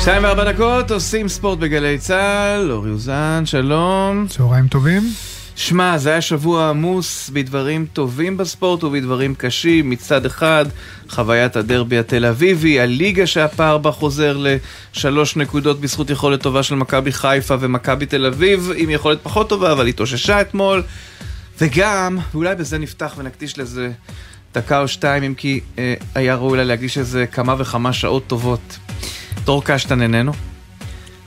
שתיים וארבע דקות, עושים ספורט בגלי צה"ל, אורי אוזן, שלום. צהריים טובים. שמע, זה היה שבוע עמוס בדברים טובים בספורט ובדברים קשים. מצד אחד, חוויית הדרבי התל אביבי, הליגה שהפער בה חוזר לשלוש נקודות בזכות יכולת טובה של מכבי חיפה ומכבי תל אביב, עם יכולת פחות טובה, אבל התאוששה אתמול. וגם, ואולי בזה נפתח ונקדיש לזה דקה או שתיים, אם כי אה, היה ראוי לה להקדיש לזה כמה וכמה שעות טובות. דרור קשטן איננו.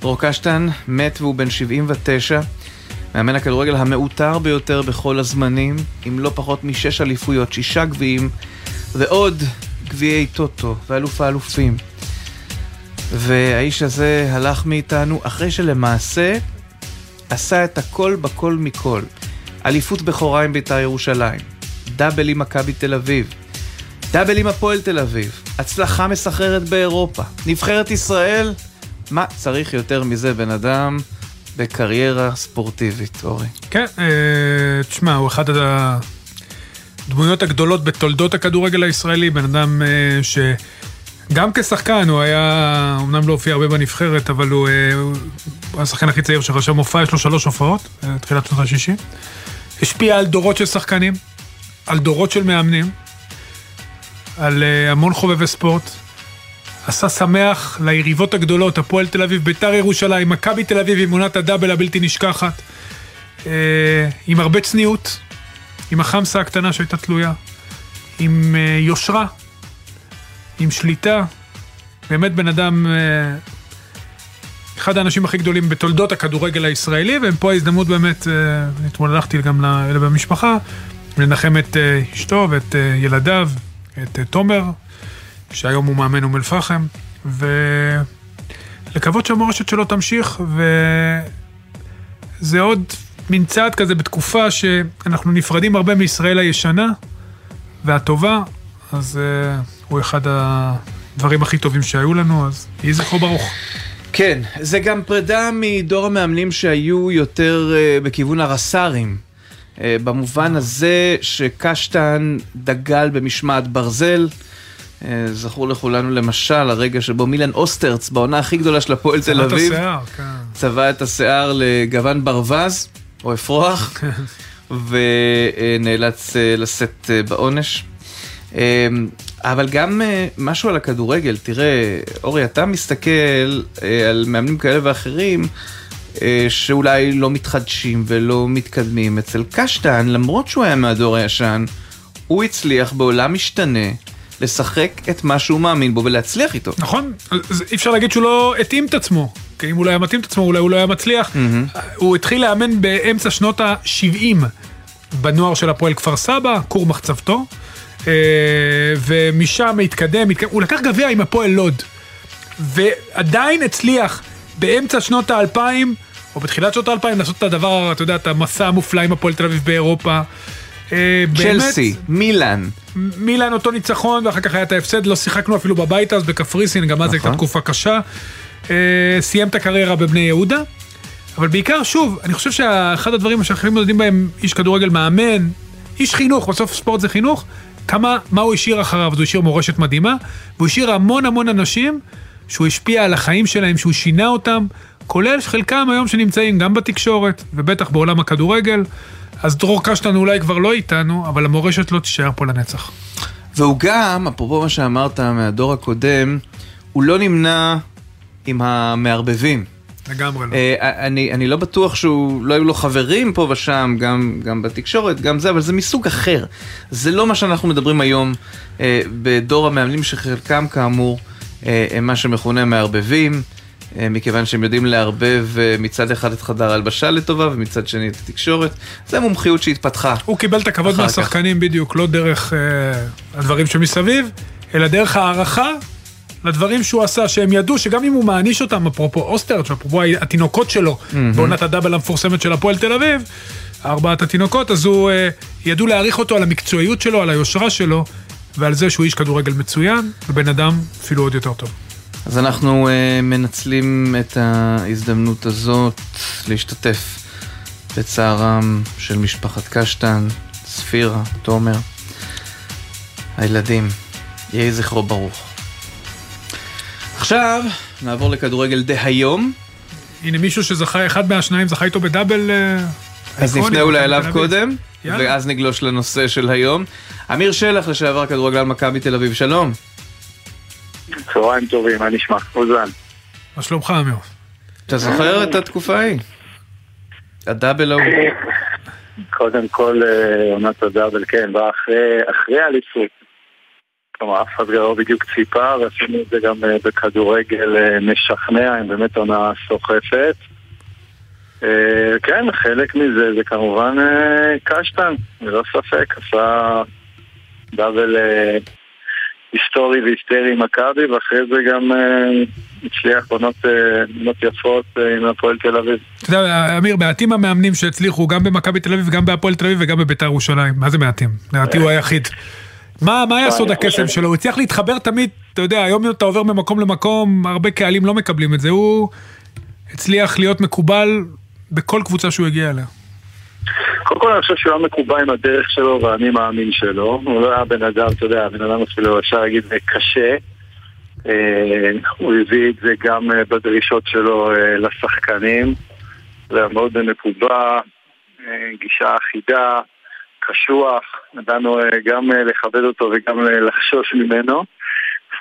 דרור קשטן מת והוא בן 79. מאמן הכדורגל המעוטר ביותר בכל הזמנים, עם לא פחות משש אליפויות, שישה גביעים, ועוד גביעי טוטו, ואלוף האלופים. והאיש הזה הלך מאיתנו אחרי שלמעשה עשה את הכל בכל מכל. אליפות בכורה עם בית"ר ירושלים, דאבל עם מכבי תל אביב, דאבל עם הפועל תל אביב, הצלחה מסחררת באירופה, נבחרת ישראל, מה צריך יותר מזה בן אדם בקריירה ספורטיבית, אורי? כן, אה, תשמע, הוא אחד הדמויות הגדולות בתולדות הכדורגל הישראלי, בן אדם אה, שגם כשחקן הוא היה, אמנם לא הופיע הרבה בנבחרת, אבל הוא, אה, הוא השחקן הכי צעיר שרשם מופע, יש לו שלוש הופעות, אה, תחילת שנות ה-60. השפיע על דורות של שחקנים, על דורות של מאמנים, על אה, המון חובבי ספורט. עשה שמח ליריבות הגדולות, הפועל תל אביב, ביתר ירושלים, מכבי תל אביב עם עונת הדאבל הבלתי נשכחת. אה, עם הרבה צניעות, עם החמסה הקטנה שהייתה תלויה, עם אה, יושרה, עם שליטה. באמת בן אדם, אחד האנשים הכי גדולים בתולדות הכדורגל הישראלי, ופה ההזדמנות באמת, אתמול הלכתי גם ל- במשפחה, לנחם את אשתו ואת ילדיו, את אה, תומר, שהיום הוא מאמן אום אל-פחם, ולקוות שהמורשת שלו תמשיך, וזה עוד מין צעד כזה בתקופה שאנחנו נפרדים הרבה מישראל הישנה והטובה, אז uh, הוא אחד הדברים הכי טובים שהיו לנו, אז יהי זכרו ברוך. כן, זה גם פרידה מדור המאמנים שהיו יותר uh, בכיוון הרס"רים. Uh, במובן הזה שקשטן דגל במשמעת ברזל. Uh, זכור לכולנו למשל הרגע שבו מילן אוסטרץ, בעונה הכי גדולה של הפועל תל אביב, כן. צבע את השיער לגוון ברווז או אפרוח, ונאלץ אה, לשאת אה, בעונש. אה, אבל גם אה, משהו על הכדורגל, תראה, אורי, אתה מסתכל אה, על מאמנים כאלה ואחרים אה, שאולי לא מתחדשים ולא מתקדמים. אצל קשטן, למרות שהוא היה מהדור הישן, הוא הצליח בעולם משתנה לשחק את מה שהוא מאמין בו ולהצליח איתו. נכון, אי אפשר להגיד שהוא לא התאים את עצמו. כי אם הוא לא היה מתאים את עצמו, אולי הוא לא היה מצליח. הוא התחיל לאמן באמצע שנות ה-70 בנוער של הפועל כפר סבא, כור מחצבתו, אה, ומשם התקדם, התקדם, הוא לקח גביע עם הפועל לוד, ועדיין הצליח באמצע שנות האלפיים, או בתחילת שנות האלפיים, לעשות את הדבר, אתה יודע, את המסע המופלא עם הפועל תל אביב באירופה. אה, צ'לסי, מילאן. מילאן אותו ניצחון, ואחר כך היה את ההפסד, לא שיחקנו אפילו בבית אז בקפריסין, גם אז הייתה נכון. תקופה קשה. אה, סיים את הקריירה בבני יהודה. אבל בעיקר, שוב, אני חושב שאחד הדברים שאחרים יודעים בהם, איש כדורגל מאמן, איש חינוך, בסוף ספורט זה חינוך, כמה, מה הוא השאיר אחריו, אז הוא השאיר מורשת מדהימה, והוא השאיר המון המון אנשים שהוא השפיע על החיים שלהם, שהוא שינה אותם, כולל חלקם היום שנמצאים גם בתקשורת, ובטח בעולם הכדורגל. אז דרור קשטן אולי כבר לא איתנו, אבל המורשת לא תישאר פה לנצח. והוא גם, אפרופו מה שאמרת מהדור הקודם, הוא לא נמנה עם המערבבים. לגמרי לא. אה, אני, אני לא בטוח שהוא, לא היו לו חברים פה ושם, גם, גם בתקשורת, גם זה, אבל זה מסוג אחר. זה לא מה שאנחנו מדברים היום אה, בדור המאמנים שחלקם כאמור הם מה שמכונה מערבבים. אה, מכיוון שהם יודעים לערבב אה, מצד אחד את חדר ההלבשה לטובה ומצד שני את התקשורת. זה מומחיות שהתפתחה. הוא קיבל את הכבוד אחר כך. מהשחקנים בדיוק, לא דרך אה, הדברים שמסביב, אלא דרך הערכה לדברים שהוא עשה, שהם ידעו שגם אם הוא מעניש אותם, אפרופו אוסטרץ', אפרופו התינוקות שלו, בעונת הדאבל המפורסמת של הפועל תל אביב, ארבעת התינוקות, אז הוא, אה, ידעו להעריך אותו על המקצועיות שלו, על היושרה שלו, ועל זה שהוא איש כדורגל מצוין, ובן אדם אפילו עוד יותר טוב. אז אנחנו uh, מנצלים את ההזדמנות הזאת להשתתף בצערם של משפחת קשטן, ספירה, תומר, הילדים, יהי זכרו ברוך. עכשיו נעבור לכדורגל דהיום. הנה מישהו שזכה, אחד מהשניים זכה איתו בדאבל אה, אז נפנה אולי אליו. קודם, יאללה. ואז נגלוש לנושא של היום. אמיר שלח, לשעבר כדורגלן מכבי תל אביב, שלום. צהריים טובים, מה נשמע? אוזן. מה שלומך אמיר? אתה זוכר את התקופה ההיא? הדאבל ההוא. קודם כל, אה, עונת הדאבל, כן, באה אחרי, האליפות. כלומר, אף אחד לא בדיוק ציפה, ועשינו את זה גם אה, בכדורגל אה, משכנע, עם באמת עונה סוחפת. אה, כן, חלק מזה זה כמובן אה, קשטן, ללא ספק, עשה דאבל אה, היסטורי והיסטרי עם מכבי, ואחרי זה גם הצליח עונות עונות יפות עם הפועל תל אביב. אתה יודע, אמיר, מעטים המאמנים שהצליחו גם במכבי תל אביב, גם בהפועל תל אביב וגם בביתר ירושלים. מה זה מעטים? לדעתי הוא היחיד. מה מה היה סוד הקסם שלו? הוא הצליח להתחבר תמיד, אתה יודע, היום אתה עובר ממקום למקום, הרבה קהלים לא מקבלים את זה. הוא הצליח להיות מקובל בכל קבוצה שהוא הגיע אליה. קודם כל אני חושב שהוא היה מקובע עם הדרך שלו ואני מאמין שלו. הוא לא היה בן אדם, אתה יודע, בן אדם אפילו אפשר להגיד קשה. אה, הוא הביא את זה גם אה, בדרישות שלו אה, לשחקנים. זה היה מאוד מקובע, גישה אחידה, קשוח. ידענו אה, גם לכבד אותו וגם לחשוש ממנו.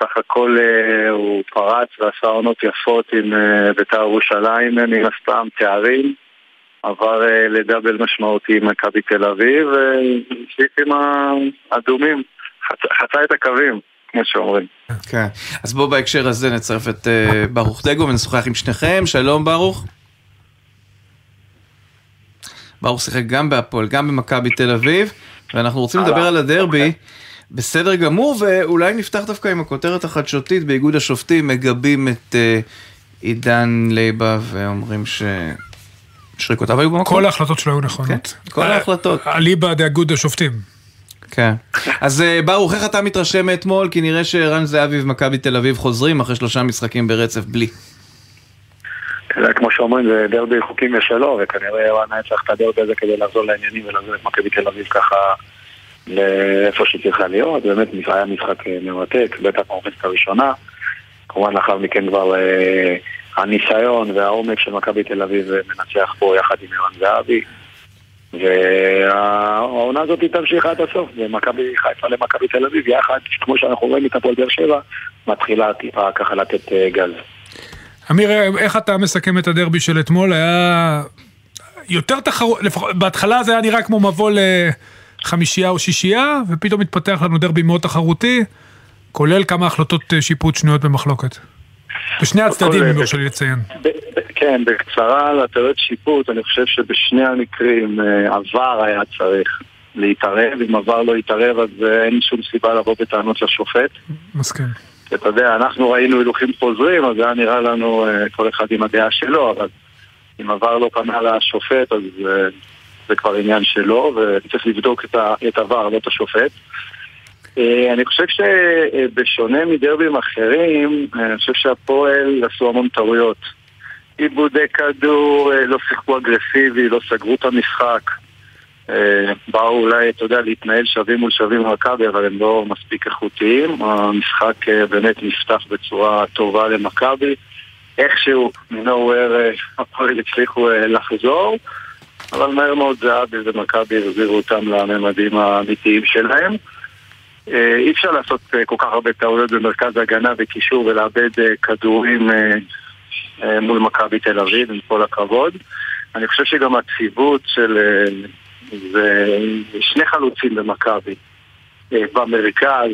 סך הכל אה, הוא פרץ ועשה עונות יפות עם אה, בית"ר ירושלים אה, מן הסתם, תארים. עבר לדאבל משמעותי עם מכבי תל אביב, והמשיך עם האדומים, חצ- חצה את הקווים, כמו שאומרים. כן. אז בואו בהקשר הזה נצרף את ברוך דגו ונשוחח עם שניכם. שלום ברוך. ברוך שיחק גם בהפועל, גם במכבי תל אביב, ואנחנו רוצים לדבר. על הדרבי. בסדר גמור, ואולי נפתח דווקא עם הכותרת החדשותית באיגוד השופטים, מגבים את אה, עידן לייבה ואומרים ש... שריקותיו היו במקום. כל ההחלטות שלו היו נכונות. כן, כל ההחלטות. אליבא דאגוד השופטים. כן. אז אה, ברוך, איך אתה מתרשם מאתמול? כי נראה שערן זהבי ומכבי תל אביב חוזרים אחרי שלושה משחקים ברצף בלי. זה כמו שאומרים, זה דרבי חוקים ושלו, וכנראה וואנה היה צריך את הדרבי הזה כדי לחזור לעניינים ולהחזיר את מכבי תל אביב ככה לאיפה שהיא צריכה להיות. באמת היה משחק אה, מרתק, בטח במחצית הראשונה. כמובן לאחר מכן כבר אה, הניסיון והעומק של מכבי תל אביב אה, מנצח פה יחד עם ערן זהבי. והעונה הזאת תמשיך עד הסוף, ומכבי חיפה למכבי תל אביב יחד, כמו שאנחנו רואים את הפועל באר שבע, מתחילה טיפה ככה לתת אה, גז. אמיר, איך אתה מסכם את הדרבי של אתמול? היה יותר תחרות, לפחות בהתחלה זה היה נראה כמו מבוא לחמישייה או שישייה, ופתאום התפתח לנו דרבי מאוד תחרותי, כולל כמה החלטות אה, שיפוט שנויות במחלוקת. בשני הצדדים, אם אה, יורשה לי לציין. ב- ב- כן, בקצרה על הטעויות שיפוט, אני חושב שבשני המקרים אה, עבר היה צריך להתערב, אם עבר לא יתערב אז אין שום סיבה לבוא בטענות לשופט. מסכים. אתה יודע, אנחנו ראינו הילוכים חוזרים, אז זה היה נראה לנו כל אחד עם הדעה שלו, אבל אם עבר לא פנה לשופט, אז זה כבר עניין שלו, וצריך לבדוק את ה- את עבר, לא את השופט. אה, אני חושב שבשונה מדרבים אחרים, אה, אני חושב שהפועל עשו המון טעויות. עיבודי כדור, אה, לא שיחקו אגרסיבי, לא סגרו את המשחק. באו אולי, אתה יודע, להתנהל שווים מול שווים במכבי, אבל הם לא מספיק איכותיים. המשחק באמת נפתח בצורה טובה למכבי. איכשהו, מנוהוור, הפועל הצליחו לחזור, אבל מהר מאוד זהבי ומכבי החזירו אותם לממדים האמיתיים שלהם. אה, אי אפשר לעשות אה, כל כך הרבה טעויות במרכז ההגנה וקישור ולאבד אה, כדורים מול מכבי תל אביב, עם כל הכבוד. אני חושב שגם הציוות של... זה שני חלוצים במכבי. במרכז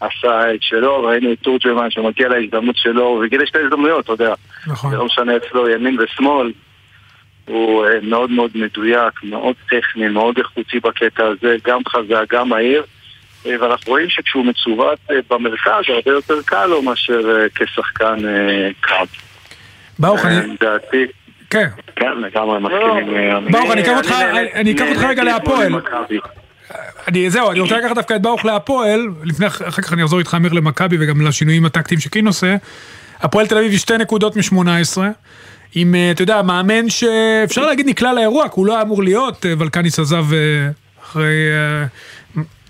עשה את שלו, ראינו את תורג'מן שמגיע להזדמנות שלו, וגילה שתי הזדמנויות, אתה יודע. נכון. זה לא משנה אצלו ימין ושמאל. הוא אה, מאוד מאוד מדויק, מאוד טכני, מאוד איכותי בקטע הזה, גם חזק, גם מהיר. אה, ואנחנו רואים שכשהוא מצוות אה, במרכז, הרבה יותר קל לו מאשר כשחקן קרב. ברוך, אני... לדעתי, כן. כן, לגמרי. אה, ברוך, אני אקח אני אותך- אני אקח אותך רגע להפועל. אני, זהו, אני רוצה לקחת דווקא את ברוך להפועל, לפני, אחר כך אני אחזור איתך אמיר למכבי וגם לשינויים הטקטיים שקין עושה. הפועל תל אביב היא שתי נקודות מ-18, עם, אה, אתה יודע, מאמן שאפשר להגיד נקלע לאירוע, כי הוא לא היה אמור להיות, אה, ולקניס עזב אה, אחרי,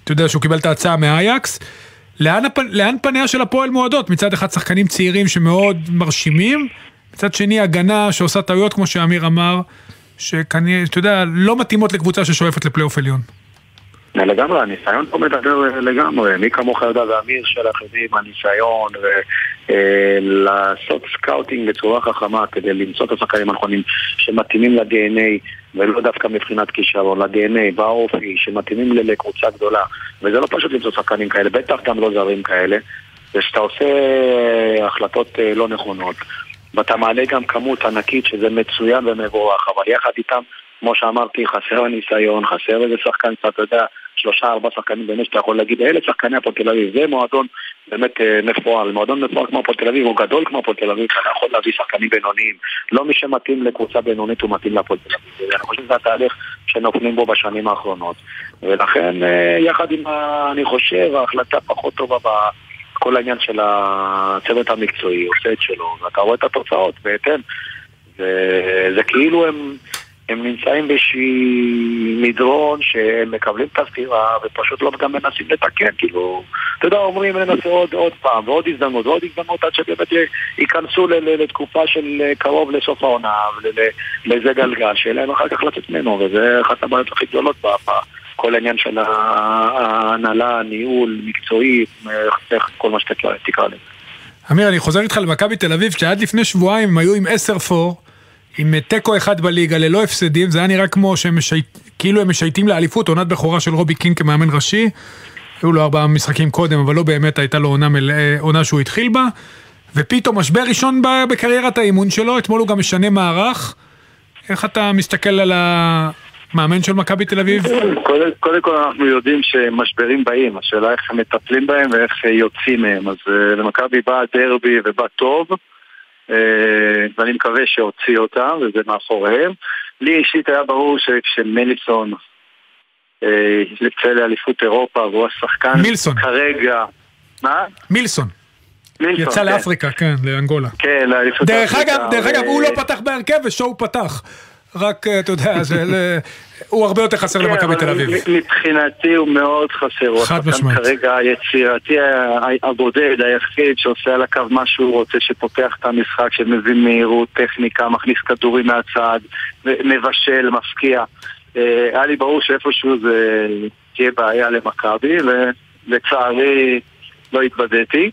אתה יודע שהוא קיבל את ההצעה מאייקס. לאן, הפ... לאן פניה של הפועל מועדות? מצד אחד שחקנים צעירים שמאוד מרשימים, מצד שני הגנה שעושה טעויות כמו שאמיר אמר, שכנראה, אתה יודע, לא מתאימות לקבוצה ששואפת לפלייאוף עליון. לגמרי, הניסיון פה מדבר לגמרי. מי כמוך יודע ואמיר של אחרים, הניסיון, ולעשות scouting בצורה חכמה כדי למצוא את השחקנים הנכונים שמתאימים ל-DNA, ולא דווקא מבחינת כישרון, ל-DNA, באופי, שמתאימים לקבוצה גדולה. וזה לא פשוט למצוא שחקנים כאלה, בטח גם לא זרים כאלה. ושאתה עושה החלטות לא נכונות, ואתה מעלה גם כמות ענקית שזה מצוין ומבורך, אבל יחד איתם כמו שאמרתי, חסר הניסיון, חסר איזה שחקן קצת, אתה יודע, שלושה ארבע שחקנים באמת שאתה יכול להגיד, אלה שחקני הפועל תל אביב, זה מועדון באמת אה, מפועל, מועדון מפועל כמו הפועל תל אביב, הוא גדול כמו הפועל תל אביב, אתה יכול להביא שחקנים בינוניים, לא מי שמתאים לקבוצה בינונית הוא מתאים להפועל תל אביב, ואני חושב שזה התהליך שנופלים בו בשנים האחרונות, ולכן אה, יחד עם, אני חושב, ההחלטה פחות טובה ב... כל העניין של הצוות המקצועי עושה את שלו, ואתה רואה את התוצאות בהתאם. וזה כאילו הם, הם נמצאים באיזשהי מדרון שהם מקבלים את הסתירה ופשוט לא גם מנסים לתקן, כאילו, אתה יודע, אומרים ננסה עוד, עוד פעם ועוד הזדמנות ועוד הזדמנות עד שבאמת ייכנסו לתקופה של קרוב לסוף העונה ולזה גלגל, שיהיה להם אחר כך לצאת ממנו, וזה אחת הבעיות הכי גדולות בכל העניין של ההנהלה, ניהול, מקצועי, כל מה שאתה תקרא לזה. אמיר, אני חוזר איתך למכבי תל אביב, שעד לפני שבועיים הם היו עם 10-4, עם תיקו אחד בליגה, ללא הפסדים, זה היה נראה כמו שהם משייט, כאילו הם משייטים לאליפות, עונת בכורה של רובי קינג כמאמן ראשי. היו לו ארבעה משחקים קודם, אבל לא באמת הייתה לו עונה, מלא, עונה שהוא התחיל בה. ופתאום משבר ראשון בקריירת האימון שלו, אתמול הוא גם משנה מערך. איך אתה מסתכל על המאמן של מכבי תל אביב? קודם, קודם כל אנחנו יודעים שמשברים באים, השאלה איך מטפלים בהם ואיך יוצאים מהם. אז למכבי בא דרבי ובא טוב. ואני מקווה שהוציא אותם, וזה מאחוריהם. לי אישית היה ברור שכשמליסון יצא לאליפות אירופה, והוא השחקן מילסון. כרגע... מה? מילסון. מילסון, יצא כן. לאפריקה, כן, לאנגולה. כן, לאליפות דרך אגב, דרך אגב, הוא לא פתח בהרכב ושואו פתח. רק, אה, אתה יודע, זה, ל- הוא הרבה יותר חסר כן, למכבי תל אביב. מבחינתי הוא מאוד חסר. חד משמעית. כרגע היצירתי הבודד, היחיד, שעושה על הקו מה שהוא רוצה, שפותח את המשחק, שמביא מהירות, טכניקה, מכניס כדורים מהצד, מבשל, מפקיע. אה, היה לי ברור שאיפשהו זה תהיה בעיה למכבי, ולצערי לא התבדיתי.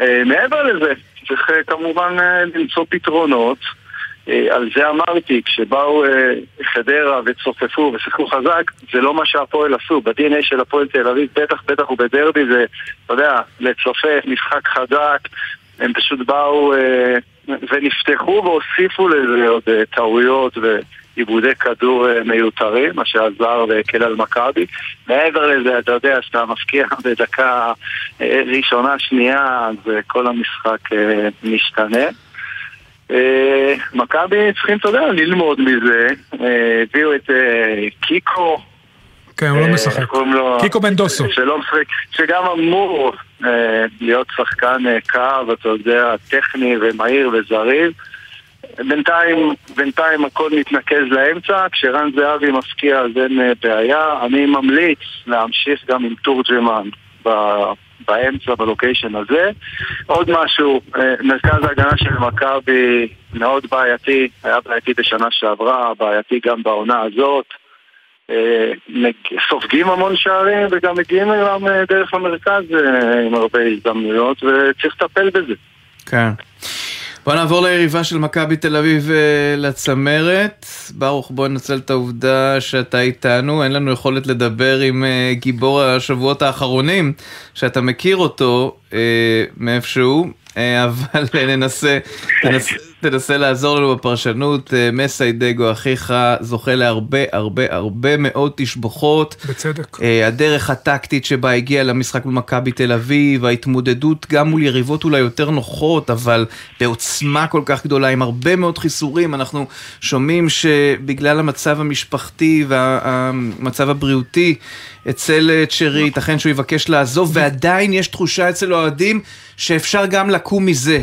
אה, מעבר לזה, צריך אה, כמובן אה, למצוא פתרונות. אה, על זה אמרתי, כשבאו אה, חדרה וצופפו ושיחקו חזק, זה לא מה שהפועל עשו. ב-DNA של הפועל תל אביב, בטח בטח ובדרבי, זה, אתה יודע, לצופף, משחק חזק, הם פשוט באו אה, ונפתחו והוסיפו לזה עוד טעויות ועיבודי כדור מיותרים, מה שעזר והקל על מכבי. מעבר לזה, אתה יודע, שאתה מפקיע בדקה ראשונה, שנייה, אז כל המשחק משתנה. אה, מכבי צריכים, אתה יודע, ללמוד מזה. אה, הביאו את אה, קיקו. כן, הוא לא משחק. קיקו בנדוסו. שלא משחק, שגם אמור להיות שחקן קו, אתה יודע, טכני ומהיר וזריז. בינתיים, בינתיים הכל מתנקז לאמצע, כשרן זהבי מפקיע אז אין בעיה. אני ממליץ להמשיך גם עם תורג'מן באמצע, בלוקיישן הזה. עוד משהו, אה, מרכז ההגנה של מכבי מאוד בעייתי, היה בעייתי בשנה שעברה, בעייתי גם בעונה הזאת. אה, סופגים המון שערים וגם מגיעים אליהם אה, דרך המרכז עם הרבה הזדמנויות וצריך לטפל בזה. כן. בוא נעבור ליריבה של מכבי תל אביב אה, לצמרת. ברוך, בוא ננצל את העובדה שאתה איתנו, אין לנו יכולת לדבר עם אה, גיבור השבועות האחרונים, שאתה מכיר אותו אה, מאיפשהו, אה, אבל ננסה, תנסה, תנסה לעזור לנו בפרשנות. אה, מסיידגו, אחיך, זוכה להרבה הרבה הרבה מאוד תשבחות. בצדק. אה, הדרך הטקטית שבה הגיע למשחק מול מכבי תל אביב, ההתמודדות גם מול יריבות אולי יותר נוחות, אבל בעוצמה כל כך גדולה, עם הרבה מאוד חיסורים. אנחנו שומעים שבגלל המצב המשפחתי והמצב הבריאותי אצל אה, צ'רי, ייתכן שהוא יבקש לעזוב, ועדיין יש תחושה אצל אוהדים שאפשר גם לקום מזה.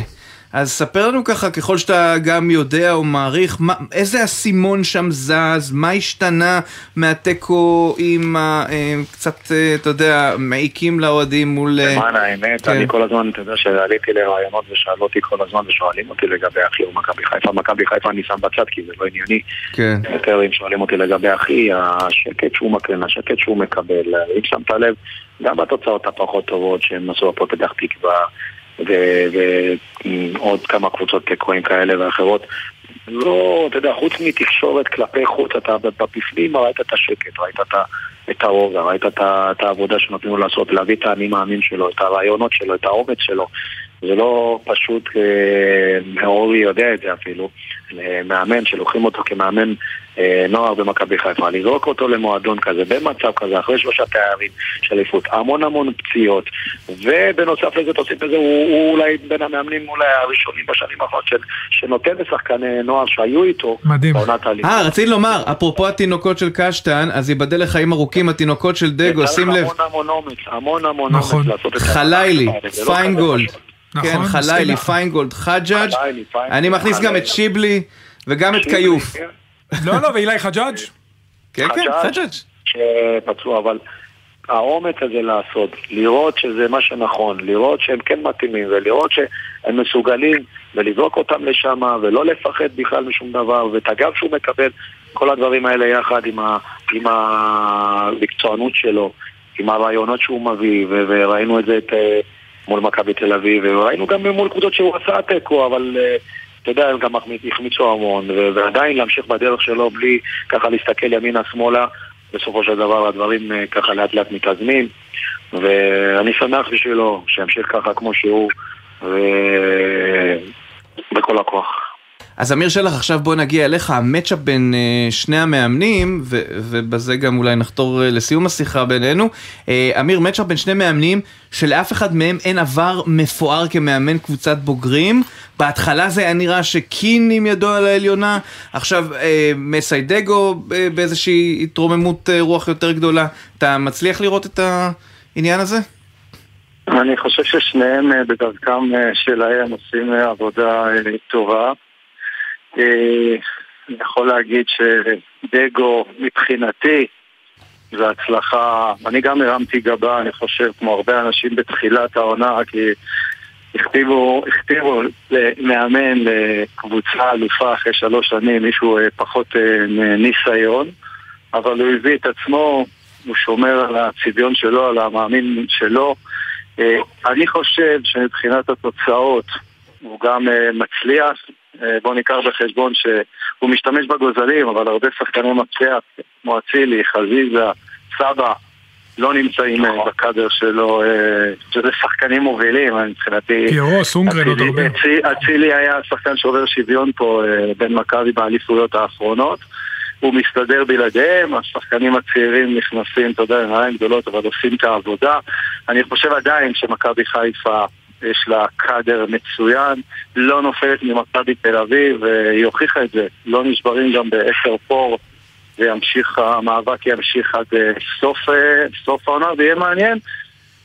אז ספר לנו ככה, ככל שאתה גם יודע או מעריך, מה, איזה אסימון שם זז, מה השתנה מהתיקו עם ה... אה, קצת, אה, אתה יודע, מעיקים לאוהדים מול... אה, למען האמת, כן. אני כל הזמן, אתה יודע שעליתי לרעיונות ושאלו אותי כל הזמן ושואלים אותי לגבי אחי או מכבי חיפה. מכבי חיפה אני שם בצד כי זה לא ענייני. כן. יותר אם שואלים אותי לגבי אחי, השקט שהוא מקרין, השקט שהוא מקבל, אם שמת לב, גם בתוצאות הפחות טובות שהם עשו הפועל פתח תקווה ועוד כמה קבוצות תיקואים כאלה ואחרות, לא, אתה יודע, חוץ מתקשורת כלפי חוץ, אתה בפנים ראית את השקט, ראית את, את הרוגע, ראית את, את העבודה שנותנים לעשות, להביא את האני מאמין שלו, את הרעיונות שלו, את האומץ שלו. זה לא פשוט, אה, אורי יודע את זה אפילו, אה, מאמן שלוקחים אותו כמאמן נוער במכבי חיפה, לזרוק אותו למועדון כזה, במצב כזה, אחרי שלושה תארים של אליפות, המון המון פציעות, ובנוסף לזה תוסיף לזה, הוא, הוא אולי בין המאמנים אולי הראשונים בשנים האחרונות של, שנותן לשחקני נוער שהיו איתו, מדהים. אה, רציתי לומר, אפרופו התינוקות של קשטן, אז ייבדל לחיים ארוכים התינוקות של דגו, שים לב. המון המון אומץ, המון המון נכון. אומץ לעשות את זה. חלילי, לא פיינגולד, נכון, כן, חלילי. פיינגולד, חג'אג', חלילי, פיינגולד, אני מכניס גם את. שיבלי וגם את. כיוף. לא, לא, ואילי חג'אג'? כן, כן, חג'אג'. שפצוע, אבל האומץ הזה לעשות, לראות שזה מה שנכון, לראות שהם כן מתאימים ולראות שהם מסוגלים ולזרוק אותם לשם ולא לפחד בכלל משום דבר ואת הגב שהוא מקבל, כל הדברים האלה יחד עם, ה, עם המקצוענות שלו, עם הרעיונות שהוא מביא ו- וראינו את זה את, אה, מול מכבי תל אביב וראינו גם מול קבוצות שהוא עשה תיקו אבל אה, אתה יודע, הם גם החמיצו המון ועדיין להמשיך בדרך שלו בלי ככה להסתכל ימינה-שמאלה בסופו של דבר הדברים אה, ככה לאט לאט מתאזנים ואני שמח בשבילו שימשיך ככה כמו שהוא ובכל הכוח. אז אמיר שלח, עכשיו בוא נגיע אליך, המצ'אפ בין אה, שני המאמנים, ו- ובזה גם אולי נחתור אה, לסיום השיחה בינינו. אה, אמיר, מצ'אפ בין שני מאמנים, שלאף אחד מהם אין עבר מפואר כמאמן קבוצת בוגרים. בהתחלה זה היה נראה שקין עם ידו על העליונה, עכשיו אה, מסיידגו אה, באיזושהי התרוממות אה, רוח יותר גדולה. אתה מצליח לראות את העניין הזה? אני חושב ששניהם בדרכם שלהם עושים עבודה טובה. אה, אני יכול להגיד שדגו מבחינתי זו הצלחה, אני גם הרמתי גבה, אני חושב, כמו הרבה אנשים בתחילת העונה, כי הכתיבו, הכתיבו מאמן לקבוצה אלופה אחרי שלוש שנים, מישהו אה, פחות אה, ניסיון, אבל הוא הביא את עצמו, הוא שומר על הצביון שלו, על המאמין שלו. אני חושב שמבחינת התוצאות הוא גם מצליח. אה, בואו ניקח בחשבון שהוא משתמש בגוזלים, אבל הרבה שחקני מפתח, כמו אצילי, חזיזה, סבא, לא נמצאים אה, בקאדר שלו, אה, שזה שחקנים מובילים, מבחינתי. פירוס, אונגרן, עוד הרבה. אצי- אצילי היה שחקן שעובר שוויון פה בין מכבי באליפויות האחרונות. הוא מסתדר בלעדיהם, השחקנים הצעירים נכנסים, אתה יודע, נעליים גדולות, אבל עושים את העבודה. אני חושב עדיין שמכבי חיפה יש לה קאדר מצוין, לא נופלת ממכבי תל אביב, והיא הוכיחה את זה. לא נשברים גם בעשר פור, וימשיך, המאבק ימשיך עד אה, סוף, אה, סוף העונה, ויהיה מעניין,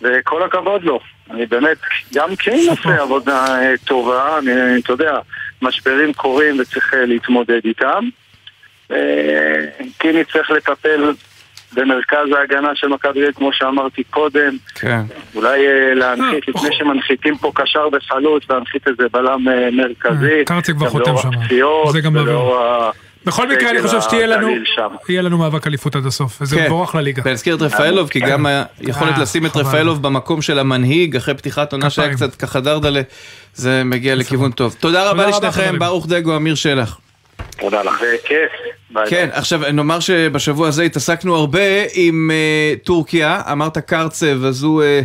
וכל הכבוד לו. אני באמת, גם קיין עושה עבודה אה, טובה, אני, אתה יודע, משברים קורים וצריך להתמודד איתם. קיני צריך לטפל במרכז ההגנה של מכבי, כמו שאמרתי קודם, כן. אולי אה, להנחית, אה, לפני שמנחיתים פה קשר וחלוץ, להנחית איזה בלם אה, מרכזי. אה, קרצי כבר חותם שם. זה גם ה- בכל מקרה, אני חושב שתהיה לנו. יהיה לנו מאבק אליפות עד הסוף, וזה כן. מבורך לליגה. ולהזכיר את רפאלוב, כי גם היכולת אה, לשים את. רפאלוב במקום של המנהיג, אחרי פתיחת עונה שהיה. קצת ככה דרדלה, זה מגיע לכיוון טוב. תודה רבה לשניכם. ברוך דגו, אמיר שלח. תודה לך. וכיף. ביי. כן, עכשיו נאמר שבשבוע הזה התעסקנו הרבה עם אה, טורקיה, אמרת קרצב, אז הוא אה,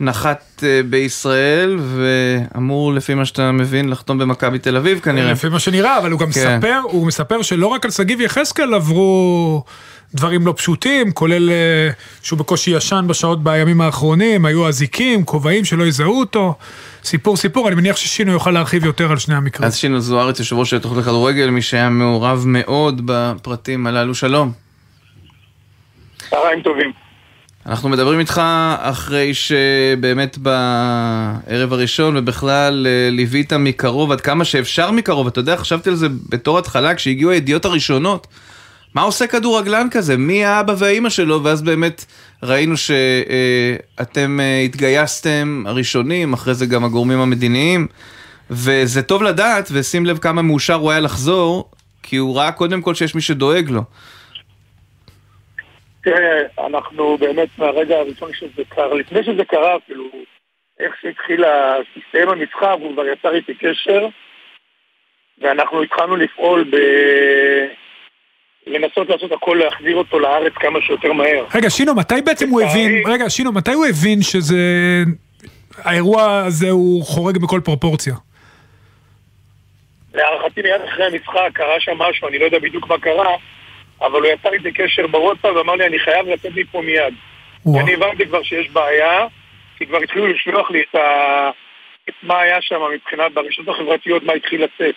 נחת אה, בישראל, ואמור, לפי מה שאתה מבין, לחתום במכבי תל אביב כנראה. לפי מה שנראה, אבל הוא גם כן. מספר, הוא מספר שלא רק על שגיב יחזקאל עברו דברים לא פשוטים, כולל אה, שהוא בקושי ישן בשעות בימים האחרונים, היו אזיקים, כובעים שלא יזהו אותו. סיפור סיפור, אני מניח ששינו יוכל להרחיב יותר על שני המקרים. אז שינו זוארץ, יושב ראש התוכנית לכדורגל, מי שהיה מעורב מאוד בפרטים הללו, שלום. צהריים טובים. אנחנו מדברים איתך אחרי שבאמת בערב הראשון ובכלל אה, ליווית מקרוב עד כמה שאפשר מקרוב, אתה יודע, חשבתי על זה בתור התחלה כשהגיעו הידיעות הראשונות. מה עושה כדורגלן כזה? מי האבא והאימא שלו? ואז באמת ראינו שאתם אה, התגייסתם הראשונים, אחרי זה גם הגורמים המדיניים. וזה טוב לדעת, ושים לב כמה מאושר הוא היה לחזור, כי הוא ראה קודם כל שיש מי שדואג לו. תראה, אנחנו באמת מהרגע הראשון שזה קרה, לפני שזה קרה אפילו, איך שהתחיל, הסתיים המשחק, הוא כבר יצר איתי קשר, ואנחנו התחלנו לפעול ב... לנסות לעשות הכל להחזיר אותו לארץ כמה שיותר מהר. רגע, שינו, מתי בעצם הוא הבין, רגע, שינו, מתי הוא הבין שזה... האירוע הזה הוא חורג בכל פרופורציה? להערכתי מיד אחרי המשחק קרה שם משהו, אני לא יודע בדיוק מה קרה, אבל הוא יצר איתי קשר בוואטסאפ ואמר לי, אני חייב לצאת מפה מיד. ואני הבנתי כבר שיש בעיה, כי כבר התחילו לשלוח לי את, ה... את מה היה שם מבחינת ברשתות החברתיות, מה התחיל לצאת.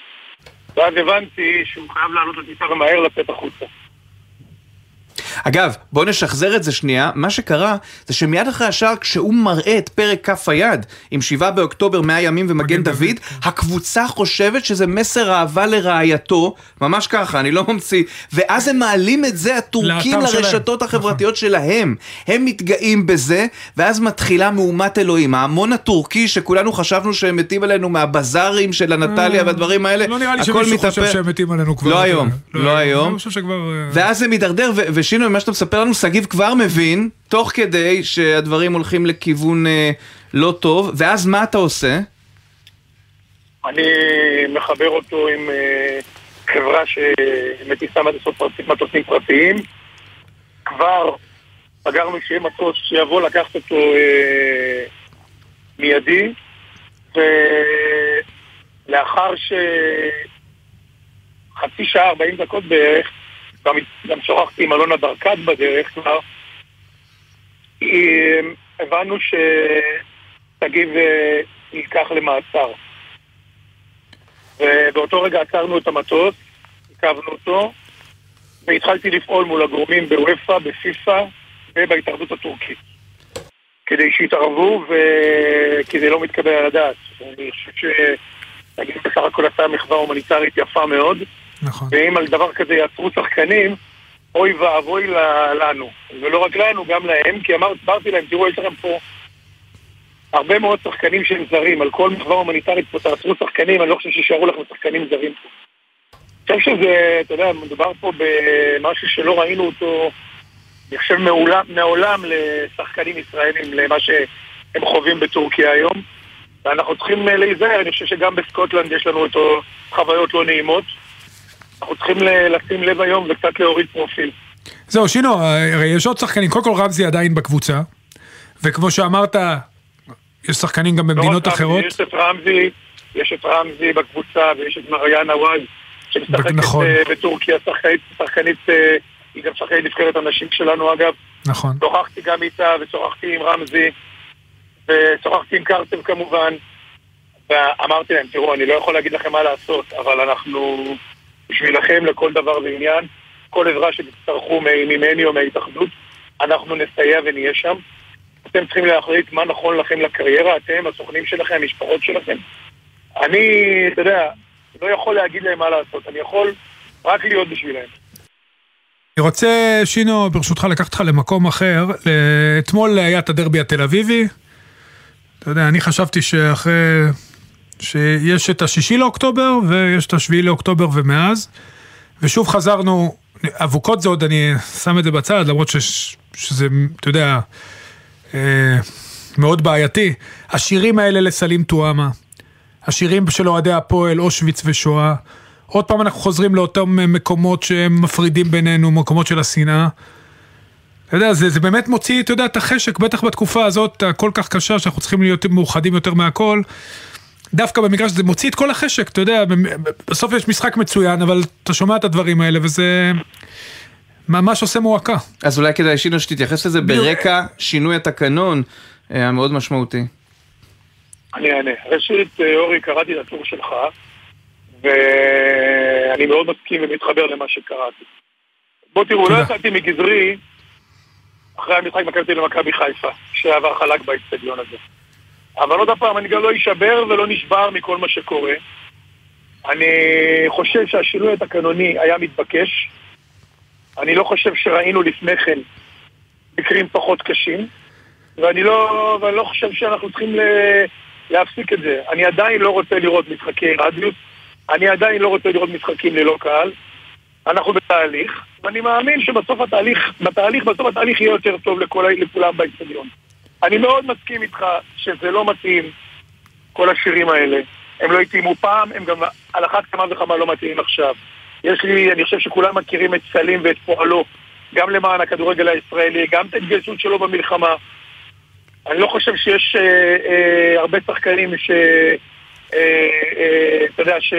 ואז הבנתי שהוא חייב לעלות לטיסה ומהר לצאת החוצה. אגב, בואו נשחזר את זה שנייה, מה שקרה זה שמיד אחרי השער כשהוא מראה את פרק כף היד עם שבעה באוקטובר 100 ימים ומגן דוד, דוד, הקבוצה חושבת שזה מסר אהבה לרעייתו, ממש ככה, אני לא ממציא, ואז הם מעלים את זה הטורקים לרשתות שלהם. החברתיות נכון. שלהם, הם מתגאים בזה, ואז מתחילה מהומת אלוהים, ההמון הטורקי שכולנו חשבנו שהם מתים עלינו מהבזארים של הנטליה אה, והדברים האלה, לא נראה לי שמישהו חושב שהם מתים עלינו כבר. לא היום, לא היום, ואז זה מידרדר, ושינו ממה שאתה מספר לנו, שגיב כבר מבין, תוך כדי שהדברים הולכים לכיוון אה, לא טוב, ואז מה אתה עושה? אני מחבר אותו עם אה, חברה שמטיסה מטוסים פרטיים. כבר סגרנו שיהיה מטוס שיבוא לקחת אותו אה, מיידי, ולאחר שחצי שעה, 40 דקות בערך, גם, גם שוחחתי עם אלונה ברקת בדרך כבר, הבנו שתגיב נלקח למעצר. ובאותו רגע עצרנו את המטוס, עיכבנו אותו, והתחלתי לפעול מול הגורמים בוופא, בפיפ"א ובהתאחדות הטורקית. כדי שיתערבו וכי זה לא מתקבל על הדעת. אני חושב שנגיד בסך הכל עשה מחווה הומניטרית יפה מאוד. נכון. ואם על דבר כזה יעצרו שחקנים, אוי ואבוי לנו. ולא רק לנו, גם להם, כי אמרתי להם, תראו, יש לכם פה הרבה מאוד שחקנים שהם זרים, על כל מחווה הומניטרית פה תעצרו שחקנים, אני לא חושב שישארו לכם שחקנים זרים פה. אני חושב שזה, אתה יודע, מדובר פה במשהו שלא ראינו אותו, אני חושב, מעולם, מעולם לשחקנים ישראלים, למה שהם חווים בטורקיה היום. ואנחנו צריכים להיזהר, אני חושב שגם בסקוטלנד יש לנו אותו חוויות לא נעימות. אנחנו צריכים לשים לב היום וקצת להוריד פרופיל. זהו, שינו, הרי יש עוד שחקנים, קודם כל רמזי עדיין בקבוצה, וכמו שאמרת, יש שחקנים גם במדינות לא אחרות. יש את רמזי, יש את רמזי בקבוצה, ויש את מריאנה וואז, שמשחקת נכון. אה, בטורקיה, שחקנית, שחקנית, אה, היא גם שחקנית נבחרת הנשים שלנו אגב. נכון. שוחחתי גם איתה, ושוחחתי עם רמזי, ושוחחתי עם קרטב כמובן, ואמרתי להם, תראו, אני לא יכול להגיד לכם מה לעשות, אבל אנחנו... בשבילכם לכל דבר ועניין. כל עזרה שתצטרכו ממני או מההתאחדות, אנחנו נסייע ונהיה שם. אתם צריכים להחליט מה נכון לכם לקריירה, אתם, הסוכנים שלכם, המשפחות שלכם. אני, אתה יודע, לא יכול להגיד להם מה לעשות, אני יכול רק להיות בשבילם. אני רוצה, שינו, ברשותך, לקחת אותך למקום אחר. אתמול היה את הדרבי התל אביבי. אתה יודע, אני חשבתי שאחרי שיש את השישי לאוקטובר ויש את השביעי לאוקטובר ומאז, ושוב חזרנו, אבוקות זה עוד, אני שם את זה בצד, למרות ש, שזה, אתה יודע, אה, מאוד בעייתי. השירים האלה לסלים טועמה, השירים של אוהדי הפועל, אושוויץ ושואה, עוד פעם אנחנו חוזרים לאותם מקומות שהם מפרידים בינינו, מקומות של השנאה. אתה יודע, זה, זה באמת מוציא, אתה יודע, את החשק, בטח בתקופה הזאת הכל כך קשה, שאנחנו צריכים להיות מאוחדים יותר מהכל. דווקא במגרש זה מוציא את כל החשק, אתה יודע, בסוף יש משחק מצוין, אבל אתה שומע את הדברים האלה וזה ממש עושה מועקה. אז אולי כדאי שינו שתתייחס לזה ברקע שינוי התקנון אה, המאוד משמעותי. אני אענה. ראשית, אה, אורי, קראתי את הטור שלך, ואני מאוד מסכים ומתחבר למה שקראתי. בוא תראו, לא יצאתי מגזרי אחרי המשחק מכבי למכבי חיפה, שעבר חלק באצטדיון הזה. אבל עוד פעם, אני גם לא אשבר ולא נשבר מכל מה שקורה. אני חושב שהשינוי התקנוני היה מתבקש. אני לא חושב שראינו לפני כן מקרים פחות קשים, ואני לא, ואני לא חושב שאנחנו צריכים ל... להפסיק את זה. אני עדיין לא רוצה לראות משחקי רדיוס, אני עדיין לא רוצה לראות משחקים ללא קהל. אנחנו בתהליך, ואני מאמין שבסוף התהליך, בתהליך, בסוף התהליך יהיה יותר טוב לכל, לכולם באצטדיון. אני מאוד מסכים איתך שזה לא מתאים, כל השירים האלה. הם לא התאימו פעם, הם גם על אחת כמה וכמה לא מתאימים עכשיו. יש לי, אני חושב שכולם מכירים את סלים ואת פועלו, גם למען הכדורגל הישראלי, גם את ההתגייסות שלו במלחמה. אני לא חושב שיש אה, אה, הרבה שחקנים ש... אה, אה, אתה יודע, ש...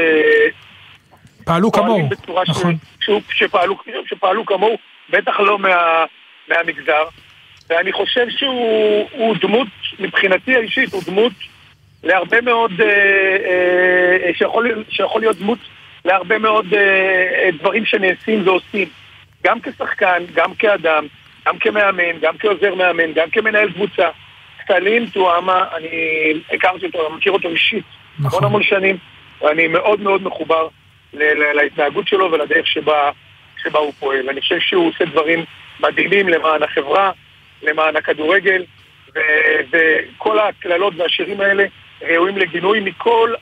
פעלו כמוהו, נכון. ש... שפעלו, שפעלו כמוהו, בטח לא מה, מהמגזר. ואני חושב שהוא דמות, מבחינתי האישית, הוא דמות להרבה מאוד, אה, אה, שיכול, שיכול להיות דמות להרבה מאוד אה, דברים שנעשים ועושים. גם כשחקן, גם כאדם, גם כמאמן, גם כעוזר מאמן, גם כמנהל קבוצה. סטלין טועמה, אני הכרתי אותו, אני מכיר אותו אישית, נכון. המון המון שנים, ואני מאוד מאוד מחובר להתנהגות שלו ולדרך שבה, שבה הוא פועל. אני חושב שהוא עושה דברים מדהימים למען החברה, למען הכדורגל, וכל הקללות והשירים האלה ראויים לגינוי מכל,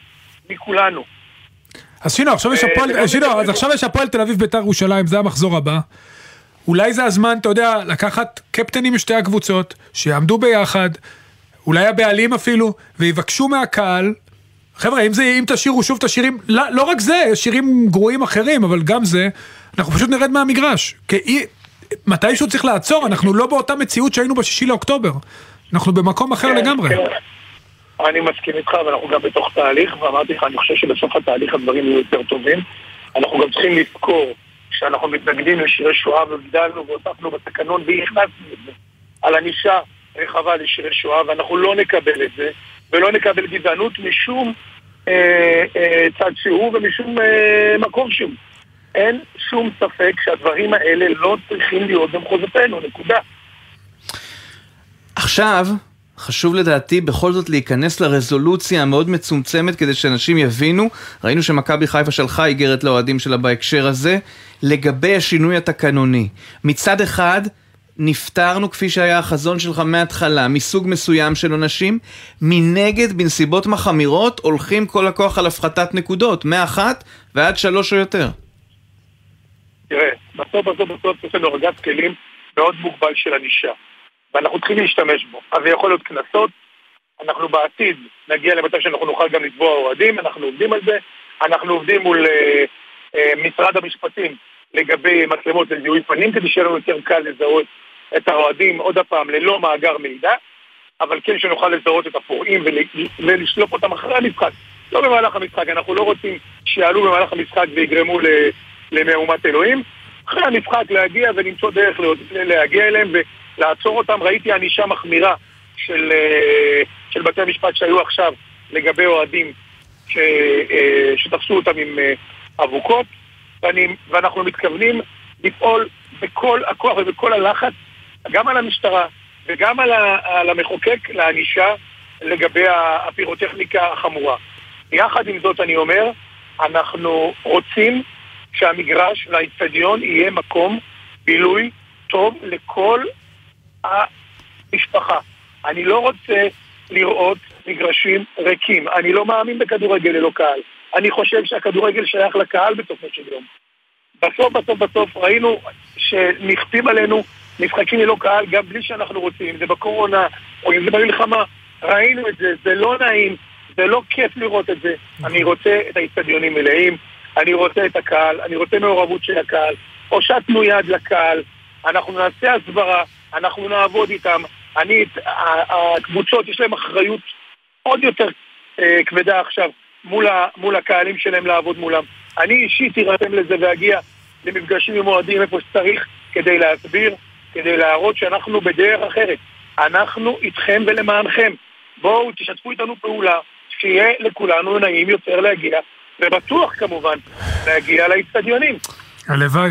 מכולנו. אז שינו, עכשיו יש אה, הפועל, שינו, אז עכשיו יש הפועל תל אביב בית"ר ירושלים, זה המחזור הבא. אולי זה הזמן, אתה יודע, לקחת קפטנים משתי הקבוצות, שיעמדו ביחד, אולי הבעלים אפילו, ויבקשו מהקהל, חבר'ה, אם, זה, אם תשאירו שוב את השירים, לא, לא רק זה, יש שירים גרועים אחרים, אבל גם זה, אנחנו פשוט נרד מהמגרש. כי מתישהו צריך לעצור, אנחנו לא באותה מציאות שהיינו בשישי לאוקטובר. אנחנו במקום אחר כן, לגמרי. כן. אני מסכים איתך, ואנחנו גם בתוך תהליך, ואמרתי לך, אני חושב שבסוף התהליך הדברים יהיו יותר טובים. אנחנו גם צריכים לזכור שאנחנו מתנגדים לשירי שואה והגדלנו והוספנו בתקנון והכנסנו את זה על ענישה רחבה לשירי שואה, ואנחנו לא נקבל את זה, ולא נקבל גזענות משום אה, אה, צד שהוא ומשום אה, מקום שהוא. אין שום ספק שהדברים האלה לא צריכים להיות במחוזותינו, נקודה. עכשיו, חשוב לדעתי בכל זאת להיכנס לרזולוציה המאוד מצומצמת כדי שאנשים יבינו, ראינו שמכבי חיפה שלחה איגרת לאוהדים שלה בהקשר הזה, לגבי השינוי התקנוני. מצד אחד, נפטרנו כפי שהיה החזון שלך מההתחלה, מסוג מסוים של עונשים, מנגד בנסיבות מחמירות הולכים כל הכוח על הפחתת נקודות, מאחת ועד שלוש או יותר. תראה, בסוף בסוף בסוף יש לנו ארגז כלים מאוד מוגבל של ענישה. ואנחנו צריכים להשתמש בו. אז זה יכול להיות קנסות, אנחנו בעתיד נגיע למצב שאנחנו נוכל גם לתבוע אוהדים, אנחנו עובדים על זה, אנחנו עובדים מול אה, אה, משרד המשפטים לגבי מצלמות לזיהוי פנים, כדי שיהיה לנו יותר קל לזהות את האוהדים עוד הפעם ללא מאגר מידע, אבל כן שנוכל לזהות את הפורעים ול, ולשלוף אותם אחרי המשחק. לא במהלך המשחק, אנחנו לא רוצים שיעלו במהלך המשחק ויגרמו למהומת אלוהים. אחרי המשחק להגיע ולמצוא דרך להגיע אליהם לעצור אותם. ראיתי ענישה מחמירה של, אה, של בתי המשפט שהיו עכשיו לגבי אוהדים ש, אה, שתפסו אותם עם אה, אבוקות, ואני, ואנחנו מתכוונים לפעול בכל הכוח ובכל הלחץ, גם על המשטרה וגם על, ה, על המחוקק לענישה לגבי הפירוטכניקה החמורה. יחד עם זאת אני אומר, אנחנו רוצים שהמגרש והאיצטדיון יהיה מקום בילוי טוב לכל המשפחה. אני לא רוצה לראות מגרשים ריקים. אני לא מאמין בכדורגל ללא קהל. אני חושב שהכדורגל שייך לקהל בסופו של יום. בסוף בסוף בסוף ראינו שנכפים עלינו משחקים ללא קהל גם בלי שאנחנו רוצים, אם זה בקורונה או אם זה במלחמה. ראינו את זה, זה לא נעים, זה לא כיף לראות את זה. אני רוצה את האיצטדיונים מלאים, אני רוצה את הקהל, אני רוצה מעורבות של הקהל, הושטנו יד לקהל, אנחנו נעשה הסברה, אנחנו נעבוד איתם. אני, הקבוצות, יש להם אחריות עוד יותר אה, כבדה עכשיו מול, ה, מול הקהלים שלהם לעבוד מולם. אני אישית ארתם לזה ואגיע למפגשים עם אוהדים איפה שצריך כדי להסביר, כדי להראות שאנחנו בדרך אחרת. אנחנו איתכם ולמענכם. בואו תשתפו איתנו פעולה, שיהיה לכולנו נעים יותר להגיע, ובטוח כמובן להגיע לאצטדיונים. הלוואי.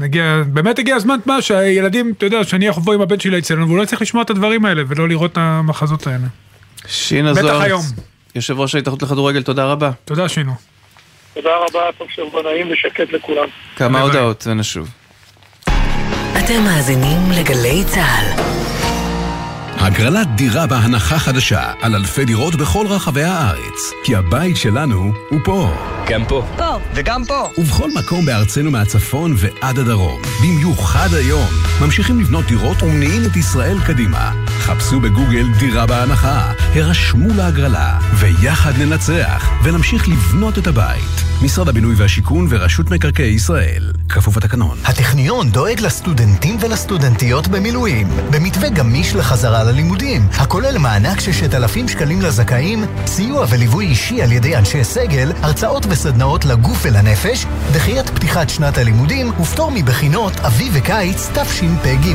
הגיע, באמת הגיע הזמן מה שהילדים, אתה יודע, שאני אבוא עם הבן שלי אצלנו והוא לא יצטרך לשמוע את הדברים האלה ולא לראות את המחזות האלה. שינה בטח זוהר, היום. יושב ראש ההתאחדות לכדורגל, תודה רבה. תודה שינו. תודה רבה, טוב שבוע נעים ושקט לכולם. כמה. הודעות ונשוב. אתם מאזינים לגלי צה"ל. הגרלת דירה בהנחה חדשה על אלפי דירות בכל רחבי הארץ. כי הבית שלנו הוא פה. גם פה. פה. וגם פה. ובכל מקום בארצנו מהצפון ועד הדרום. במיוחד היום. ממשיכים לבנות דירות ומניעים את ישראל קדימה. חפשו בגוגל דירה בהנחה, הרשמו להגרלה, ויחד ננצח, ונמשיך לבנות את הבית. משרד הבינוי והשיכון ורשות מקרקעי ישראל. כפוף לתקנון. הטכניון דואג לסטודנטים ולסטודנטיות במילואים, במתווה גמיש לחזרה ללימודים, הכולל מענק 6,000 שקלים לזכאים, סיוע וליווי אישי על ידי אנשי סגל, הרצאות וסדנאות לגוף ולנפש, דחיית פתיחת שנת הלימודים ופטור מבחינות אביב וקיץ תשפ"ג.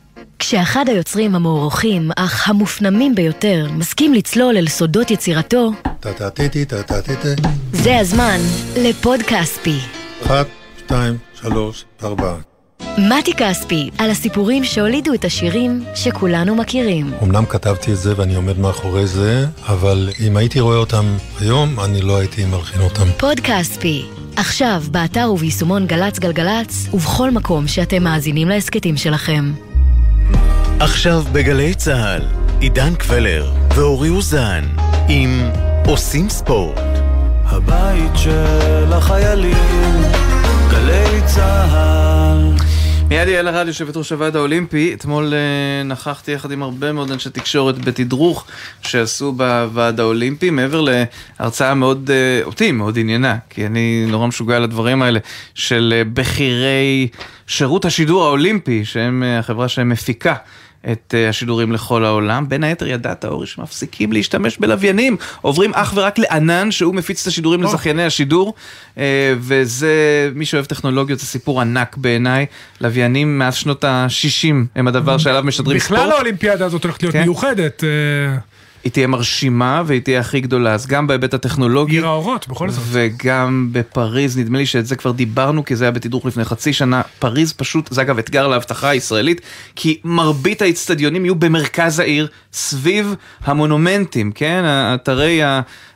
כשאחד היוצרים המוערוכים, אך המופנמים ביותר, מסכים לצלול אל סודות יצירתו. זה הזמן לפוד כספי. אחת, שתיים, שלוש, ארבע. מתי כספי, על הסיפורים שהולידו את השירים שכולנו מכירים. אמנם כתבתי את זה ואני עומד מאחורי זה, אבל אם הייתי רואה אותם היום, אני לא הייתי מלחין אותם. פוד כספי, עכשיו באתר וביישומון גל"צ גלגלצ, ובכל מקום שאתם מאזינים להסכתים שלכם. עכשיו בגלי צה"ל, עידן קבלר ואורי אוזן עם עושים ספורט. הבית של החיילים, גלי צה"ל. מיד יעל ארד, יושבת ראש הוועד האולימפי, אתמול אה, נכחתי יחד עם הרבה מאוד אנשי תקשורת בתדרוך שעשו בוועד האולימפי, מעבר להרצאה מאוד, אה, אותי מאוד עניינה, כי אני נורא משוגע על הדברים האלה, של אה, בכירי שירות השידור האולימפי, שהם החברה שמפיקה. את אה, השידורים לכל העולם. בין היתר ידעת, אורי, שמפסיקים להשתמש בלוויינים, עוברים אך ורק לענן שהוא מפיץ את השידורים לזכייני השידור, אה, וזה, מי שאוהב טכנולוגיות, זה סיפור ענק בעיניי. לוויינים מאז שנות ה-60 הם הדבר שעליו משדרים ספורט. בכלל האולימפיאדה הזאת הולכת להיות כן. מיוחדת. היא תהיה מרשימה והיא תהיה הכי גדולה, אז גם בהיבט הטכנולוגי. עיר האורות, בכל זאת. וגם בפריז, נדמה לי שאת זה כבר דיברנו, כי זה היה בתדרוך לפני חצי שנה. פריז פשוט, זה אגב אתגר להבטחה הישראלית, כי מרבית האיצטדיונים יהיו במרכז העיר, סביב המונומנטים, כן? אתרי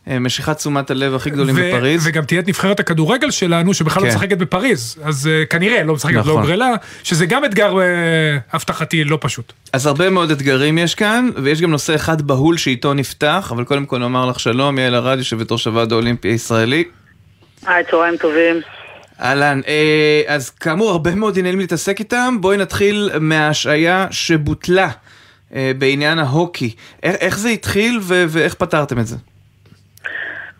משיכת תשומת הלב הכי גדולים ו- בפריז. וגם תהיה את נבחרת הכדורגל שלנו, שבכלל לא כן. משחקת בפריז. אז אה, כנראה, לא משחקת, לא נכון. הוגרלה, שזה גם אתגר אה, הבטחתי לא פשוט. אז הרבה מאוד אתגרים יש כאן, ויש גם נושא אחד בהול שאיתו נפתח, אבל קודם כל נאמר לך שלום, יעל ארד, יושבת ראש הוועד האולימפי הישראלי. היי, צהריים טובים. אהלן, אה, אז כאמור הרבה מאוד עניינים להתעסק איתם, בואי נתחיל מההשעיה שבוטלה אה, בעניין ההוקי. איך, איך זה התחיל ואיך פתרתם את זה?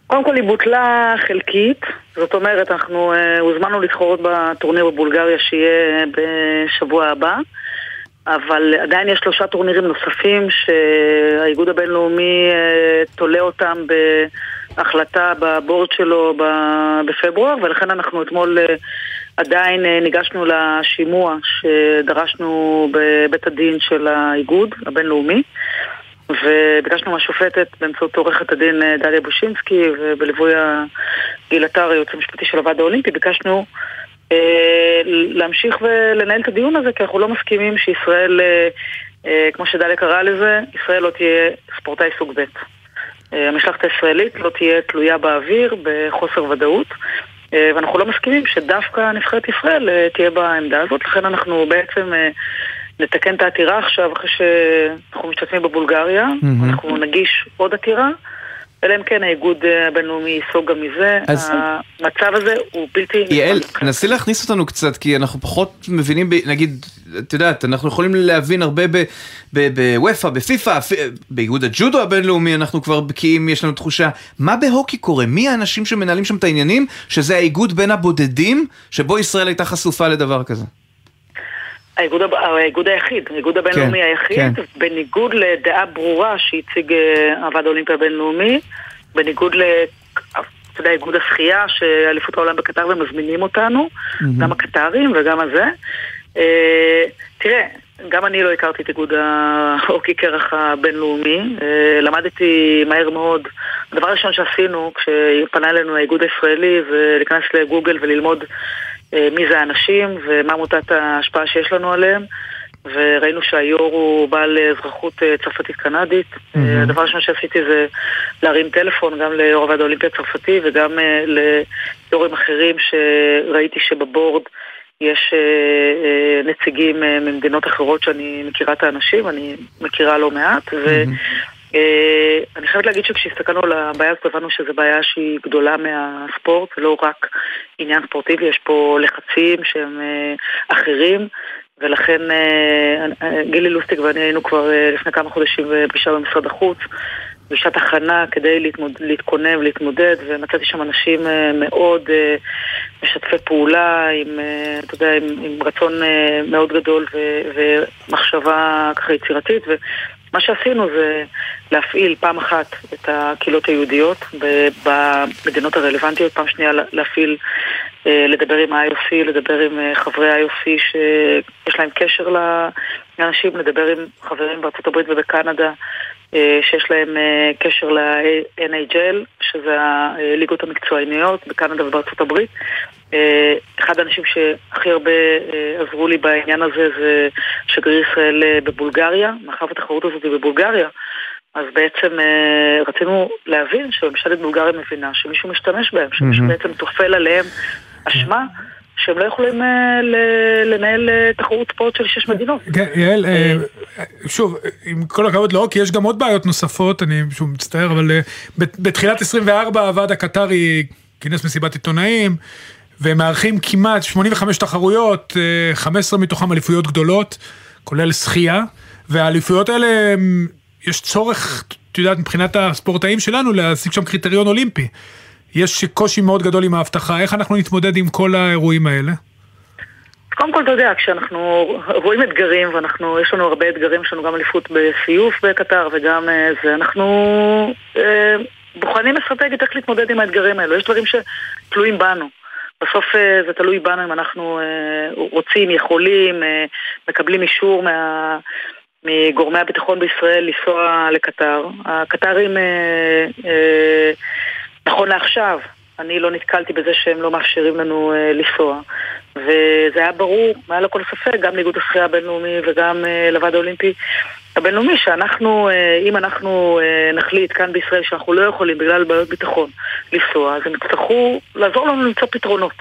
קודם כל היא בוטלה חלקית, זאת אומרת, אנחנו uh, הוזמנו להתחרות בטורניר בבולגריה שיהיה בשבוע הבא, אבל עדיין יש שלושה טורנירים נוספים שהאיגוד הבינלאומי uh, תולה אותם בהחלטה בבורד שלו בפברואר, ולכן אנחנו אתמול uh, עדיין uh, ניגשנו לשימוע שדרשנו בבית הדין של האיגוד הבינלאומי. וביקשנו מהשופטת באמצעות עורכת הדין אה, דליה בושינסקי ובליווי גיל עטר, היועץ המשפטי של הוועד האולימפי, ביקשנו אה, להמשיך ולנהל את הדיון הזה כי אנחנו לא מסכימים שישראל, אה, אה, כמו שדליה קראה לזה, ישראל לא תהיה ספורטאי סוג ב'. אה, המשלחת הישראלית לא תהיה תלויה באוויר בחוסר ודאות. אה, ואנחנו לא מסכימים שדווקא נבחרת ישראל אה, תהיה בעמדה הזאת, לכן אנחנו בעצם נתקן את העתירה עכשיו, אחרי שאנחנו משתתפים בבולגריה, מהמם. אנחנו נגיש עוד עתירה, אלא אם כן האיגוד הבינלאומי ייסוג גם מזה. אז- המצב הזה הוא בלתי... יעל. נסי להכניס אותנו קצת, כי אנחנו פחות מבינים, ב- נגיד, את יודעת, אנחנו יכולים להבין הרבה בוופא, בפיפא, באיגוד הג'ודו הבינלאומי, אנחנו כבר בקיאים, יש לנו תחושה. מה בהוקי קורה? מי האנשים שמנהלים שם את העניינים, שזה האיגוד בין הבודדים, שבו ישראל הייתה חשופה לדבר כזה? האיגוד, האיגוד היחיד, האיגוד הבינלאומי כן, היחיד, כן. בניגוד לדעה ברורה שהציג הוועד האולימפי הבינלאומי, בניגוד ל... אתה יודע, איגוד השחייה, שאליפות העולם בקטר ומזמינים אותנו, mm-hmm. גם הקטרים וגם הזה. אה, תראה, גם אני לא הכרתי את איגוד ההוקי קרח הבינלאומי, אה, למדתי מהר מאוד. הדבר הראשון שעשינו כשפנה אלינו האיגוד הישראלי זה להיכנס לגוגל וללמוד אה, מי זה האנשים ומה עמותת ההשפעה שיש לנו עליהם. וראינו שהיו"ר הוא בעל אזרחות צרפתית קנדית. Mm-hmm. הדבר הראשון שעשיתי זה להרים טלפון גם ליו"ר הוועד האולימפי הצרפתי וגם ליו"רים אחרים שראיתי שבבורד יש אה, אה, נציגים אה, ממדינות אחרות שאני מכירה את האנשים, אני מכירה לא מעט, ואני חייבת להגיד שכשהסתכלנו על הבעיה הזאת הבנו שזו בעיה שהיא גדולה מהספורט, לא רק עניין ספורטיבי, יש פה לחצים שהם אחרים. ולכן גילי לוסטיק ואני היינו כבר לפני כמה חודשים בפגישה במשרד החוץ פגישת הכנה כדי להתמוד, להתכונן ולהתמודד, ומצאתי שם אנשים אה, מאוד אה, משתפי פעולה, עם, אתה יודע, עם, עם רצון מאוד גדול ו, ומחשבה ככה יצירתית. ומה שעשינו זה להפעיל פעם אחת את הקהילות היהודיות במדינות הרלוונטיות, פעם שנייה להפעיל, לדבר עם ה-IOC, לדבר עם חברי ה-IOC שיש להם קשר לאנשים, לדבר עם חברים בארצות הברית ובקנדה. אה, שיש להם אה, קשר ל-NHL, שזה הליגות המקצועניות בקנדה ובארצות הברית. אה, אחד האנשים שהכי הרבה עזרו לי בעניין הזה זה שגריר ישראל בבולגריה, מאחר והתחרות הזאת היא בבולגריה. אז בעצם רצינו להבין שממשלת בולגריה מבינה שמישהו משתמש בהם, שמישהו בעצם תופל עליהם אשמה. שהם לא יכולים אה, לנהל אה, תחרות ספורט של שש מדינות. כן, יעל, אה, שוב, עם כל הכבוד לא, כי יש גם עוד בעיות נוספות, אני שוב מצטער, אבל בתחילת 24 הוועד הקטרי כינס מסיבת עיתונאים, והם מארחים כמעט 85 תחרויות, 15 מתוכם אליפויות גדולות, כולל שחייה, והאליפויות האלה, יש צורך, את יודעת, מבחינת הספורטאים שלנו, להשיג שם קריטריון אולימפי. יש קושי מאוד גדול עם האבטחה, איך אנחנו נתמודד עם כל האירועים האלה? קודם כל, אתה יודע, כשאנחנו רואים אתגרים, ואנחנו, יש לנו הרבה אתגרים, יש לנו גם אליפות בסיוף בקטר וגם אה, זה, אנחנו אה, בוחנים אסטרטגית איך להתמודד עם האתגרים האלו. יש דברים שתלויים בנו. בסוף אה, זה תלוי בנו אם אנחנו אה, רוצים, יכולים, אה, מקבלים אישור מה... מגורמי הביטחון בישראל לנסוע לקטר. הקטרים נכון לעכשיו, אני לא נתקלתי בזה שהם לא מאפשרים לנו לנסוע. וזה היה ברור, מעל לכל ספק, גם לאיגוד השחייה הבינלאומי וגם לוועד האולימפי הבינלאומי, שאנחנו, אה, אם אנחנו אה, נחליט כאן בישראל שאנחנו לא יכולים בגלל בעיות ביטחון לנסוע, אז הם יצטרכו לעזור לנו למצוא פתרונות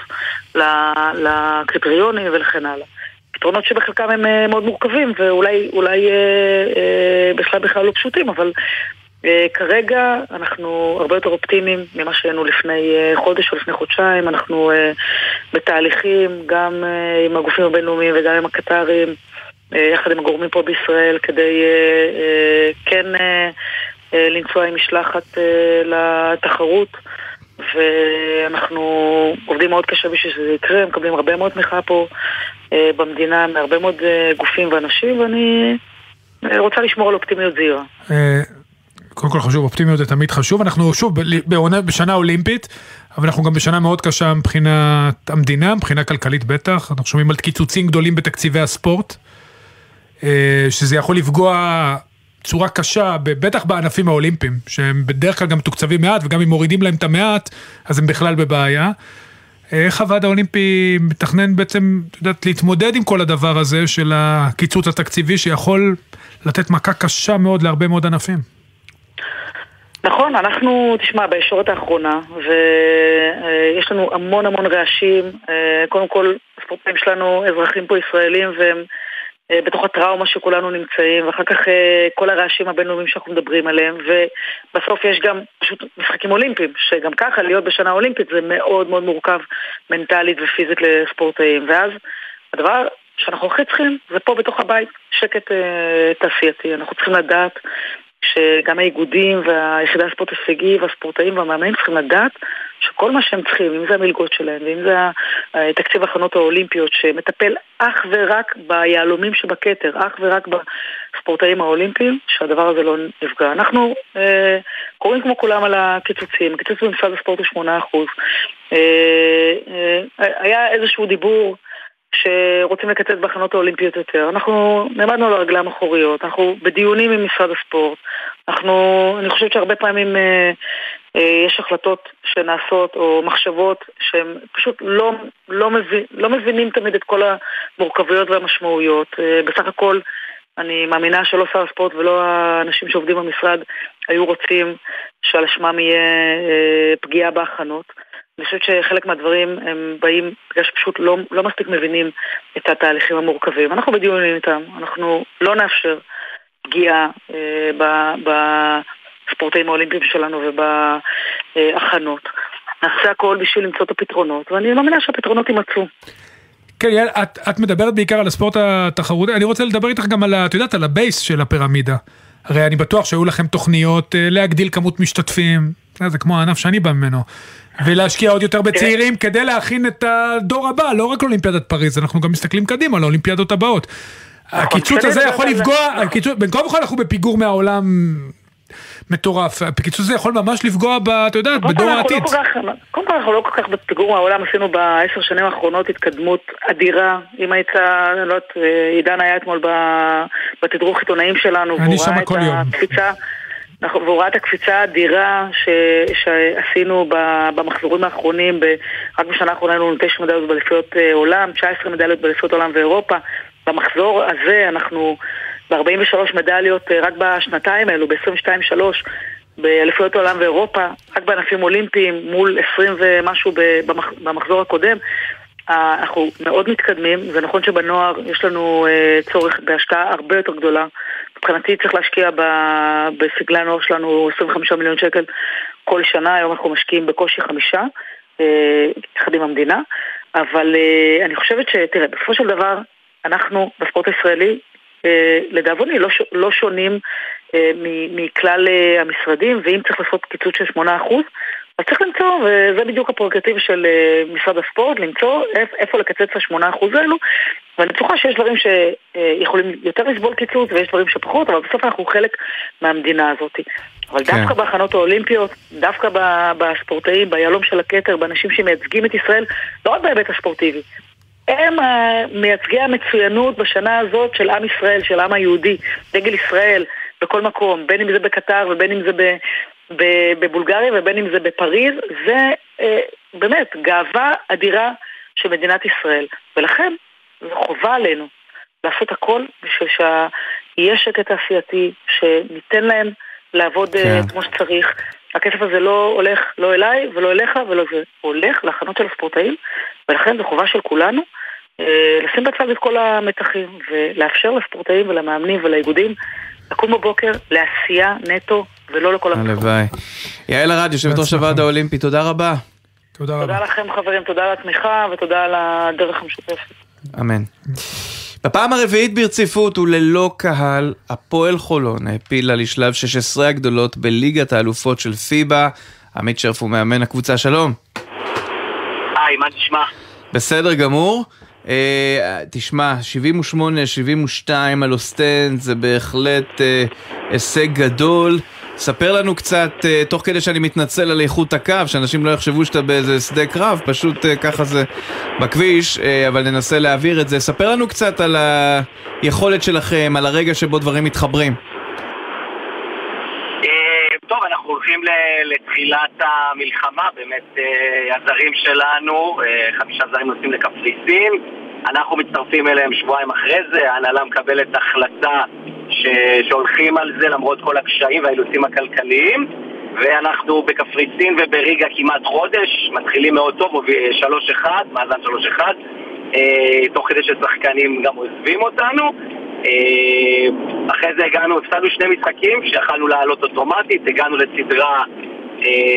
לקריטריונים ולכן הלאה. פתרונות שבחלקם הם אה, מאוד מורכבים ואולי אולי, אה, אה, בכלל בכלל לא פשוטים, אבל אה, כרגע אנחנו הרבה יותר אופטימיים ממה שהיינו לפני אה, חודש או לפני חודשיים, אנחנו אה, בתהליכים גם עם הגופים הבינלאומיים וגם עם הקטרים, יחד עם הגורמים פה בישראל, כדי כן לנסוע עם משלחת לתחרות. ואנחנו עובדים מאוד קשה בשביל שזה יקרה, מקבלים הרבה מאוד תמיכה פה במדינה מהרבה מאוד גופים ואנשים, ואני רוצה לשמור על אופטימיות זהירה. קודם כל חשוב, אופטימיות זה תמיד חשוב, אנחנו שוב בעונה, בשנה אולימפית, אבל אנחנו גם בשנה מאוד קשה מבחינת המדינה, מבחינה כלכלית בטח, אנחנו שומעים על קיצוצים גדולים בתקציבי הספורט, אה, שזה יכול לפגוע צורה קשה, בטח בענפים האולימפיים, שהם בדרך כלל גם מתוקצבים מעט, וגם אם מורידים להם את המעט, אז הם בכלל בבעיה. איך הוועד האולימפי מתכנן בעצם, את יודעת, להתמודד עם כל הדבר הזה של הקיצוץ התקציבי שיכול לתת מכה קשה מאוד להרבה מאוד ענפים? נכון, אנחנו, תשמע, בישורת האחרונה, ויש לנו המון המון רעשים. אה, קודם כל, הספורטאים שלנו אזרחים פה ישראלים, והם אה, בתוך הטראומה שכולנו נמצאים, ואחר כך אה, כל הרעשים הבינלאומיים שאנחנו מדברים עליהם, ובסוף יש גם פשוט משחקים אולימפיים, שגם ככה להיות בשנה אולימפית זה מאוד מאוד מורכב מנטלית ופיזית לספורטאים. ואז הדבר שאנחנו הכי צריכים זה פה בתוך הבית, שקט תעשייתי. אנחנו צריכים לדעת שגם האיגודים והיחידה הספורט הישגי והספורטאים והמאמנים צריכים לדעת שכל מה שהם צריכים, אם זה המלגות שלהם, ואם זה תקציב ההכנות האולימפיות, שמטפל אך ורק ביהלומים שבכתר, אך ורק בספורטאים האולימפיים, שהדבר הזה לא נפגע. אנחנו אה, קוראים כמו כולם על הקיצוצים, הקיצוץ במשרד הספורט הוא 8%. אה, אה, היה איזשהו דיבור שרוצים לקצץ בהכנות האולימפיות יותר. אנחנו נעמדנו על הרגליים האחוריות, אנחנו בדיונים עם משרד הספורט. אנחנו, אני חושבת שהרבה פעמים אה, אה, יש החלטות שנעשות או מחשבות שהם פשוט לא, לא, מבין, לא מבינים תמיד את כל המורכבויות והמשמעויות. אה, בסך הכל אני מאמינה שלא שר הספורט ולא האנשים שעובדים במשרד היו רוצים שעל שמם יהיה אה, פגיעה בהכנות. אני חושבת שחלק מהדברים הם באים בגלל שפשוט לא, לא מספיק מבינים את התהליכים המורכבים. אנחנו בדיונים איתם, אנחנו לא נאפשר פגיעה אה, בספורטאים האולימפיים שלנו ובהכנות. נעשה הכל בשביל למצוא את הפתרונות, ואני מאמינה שהפתרונות יימצאו. כן, יעל, את, את מדברת בעיקר על הספורט התחרותי, אני רוצה לדבר איתך גם על, את יודעת, על ה base של הפירמידה. הרי אני בטוח שהיו לכם תוכניות אה, להגדיל כמות משתתפים, זה כמו הענף שאני בא ממנו. ולהשקיע עוד יותר בצעירים כדי להכין את הדור הבא, לא רק לאולימפיאדת פריז, אנחנו גם מסתכלים קדימה לאולימפיאדות הבאות. נכון, הקיצוץ הזה יכול לפגוע, בין כה וכה אנחנו בפיגור מהעולם מטורף. הקיצוץ הזה יכול ממש לפגוע, את יודעת, בדור לא העתיד. קודם כל אנחנו לא כל כך בפיגור מהעולם, עשינו בעשר שנים האחרונות התקדמות אדירה. אם היית, אני לא יודעת, עידן היה אתמול בתדרוך עיתונאים שלנו, אני שם כל יום. והוא ראה את הקפיצה האדירה ש... שעשינו במחזורים האחרונים, ב... רק בשנה האחרונה היינו תשע מדליות באליפויות אה, עולם, 19 מדליות באליפויות עולם ואירופה. במחזור הזה אנחנו ב-43 מדליות אה, רק בשנתיים האלו, ב-22-3 באליפויות העולם ואירופה, רק בענפים אולימפיים מול 20 ומשהו במח... במחזור הקודם. אנחנו מאוד מתקדמים, זה נכון שבנוער יש לנו uh, צורך בהשקעה הרבה יותר גדולה. מבחינתי צריך להשקיע בסגלי הנוער שלנו 25 מיליון שקל כל שנה, היום אנחנו משקיעים בקושי חמישה, אה, יחד עם המדינה, אבל אני חושבת שתראה, בסופו של דבר, אנחנו בספורט הישראלי, uh, לדאבוני, לא, לא שונים uh, מכלל uh, המשרדים, ואם צריך לעשות קיצוץ של 8%, אז צריך למצוא, וזה בדיוק הפרוגרטיב של אה, משרד הספורט, למצוא איפה לקצץ את השמונה אחוז האלו, ואני בטוחה שיש דברים שיכולים יותר לסבול קיצוץ ויש דברים שפחות, אבל בסוף אנחנו חלק מהמדינה הזאת. אבל כן. דווקא בהכנות האולימפיות, דווקא בספורטאים, ביהלום של הכתר, באנשים שמייצגים את ישראל, לא רק בהיבט הספורטיבי, הם מייצגי המצוינות בשנה הזאת של עם ישראל, של העם היהודי, דגל ישראל, בכל מקום, בין אם זה בקטר ובין אם זה בבולגריה ובין אם זה בפריז, זה אה, באמת גאווה אדירה של מדינת ישראל. ולכן, זו חובה עלינו לעשות הכל בשביל שיהיה שקט תעשייתי, שניתן להם לעבוד אה, כן. כמו שצריך. הכסף הזה לא הולך לא אליי ולא אליך ולא זה, הולך להכנות של הספורטאים, ולכן זו חובה של כולנו. אה, לשים בצד את כל המתחים ולאפשר לספורטאים ולמאמנים ולאיגודים לקום בבוקר לעשייה נטו ולא לכל המקום. הלוואי. יעל ארד, יושבת ראש הוועד האולימפי, תודה רבה. תודה רבה. תודה לכם חברים, תודה על התמיכה ותודה על הדרך המשותפת. אמן. בפעם הרביעית ברציפות וללא קהל, הפועל חולון העפילה לשלב 16 הגדולות בליגת האלופות של פיבה. עמית שרף הוא מאמן הקבוצה, שלום. היי, מה נשמע? בסדר גמור. אה, תשמע, 78-72 על אוסטנד זה בהחלט אה, הישג גדול. ספר לנו קצת, אה, תוך כדי שאני מתנצל על איכות הקו, שאנשים לא יחשבו שאתה באיזה שדה קרב, פשוט אה, ככה זה בכביש, אה, אבל ננסה להעביר את זה. ספר לנו קצת על היכולת שלכם, על הרגע שבו דברים מתחברים. טוב, אנחנו הולכים לתחילת המלחמה, באמת הזרים שלנו, חמישה זרים נוסעים לקפריסין, אנחנו מצטרפים אליהם שבועיים אחרי זה, ההנהלה מקבלת החלטה ש... שהולכים על זה למרות כל הקשיים והאילוצים הכלכליים ואנחנו בקפריסין ובריגה כמעט חודש, מתחילים מאוד טוב, 3-1, מאזן 3-1 אה, תוך כדי ששחקנים גם עוזבים אותנו. אה, אחרי זה הגענו, הפסדנו שני משחקים שיכלנו לעלות אוטומטית, הגענו לסדרה אה,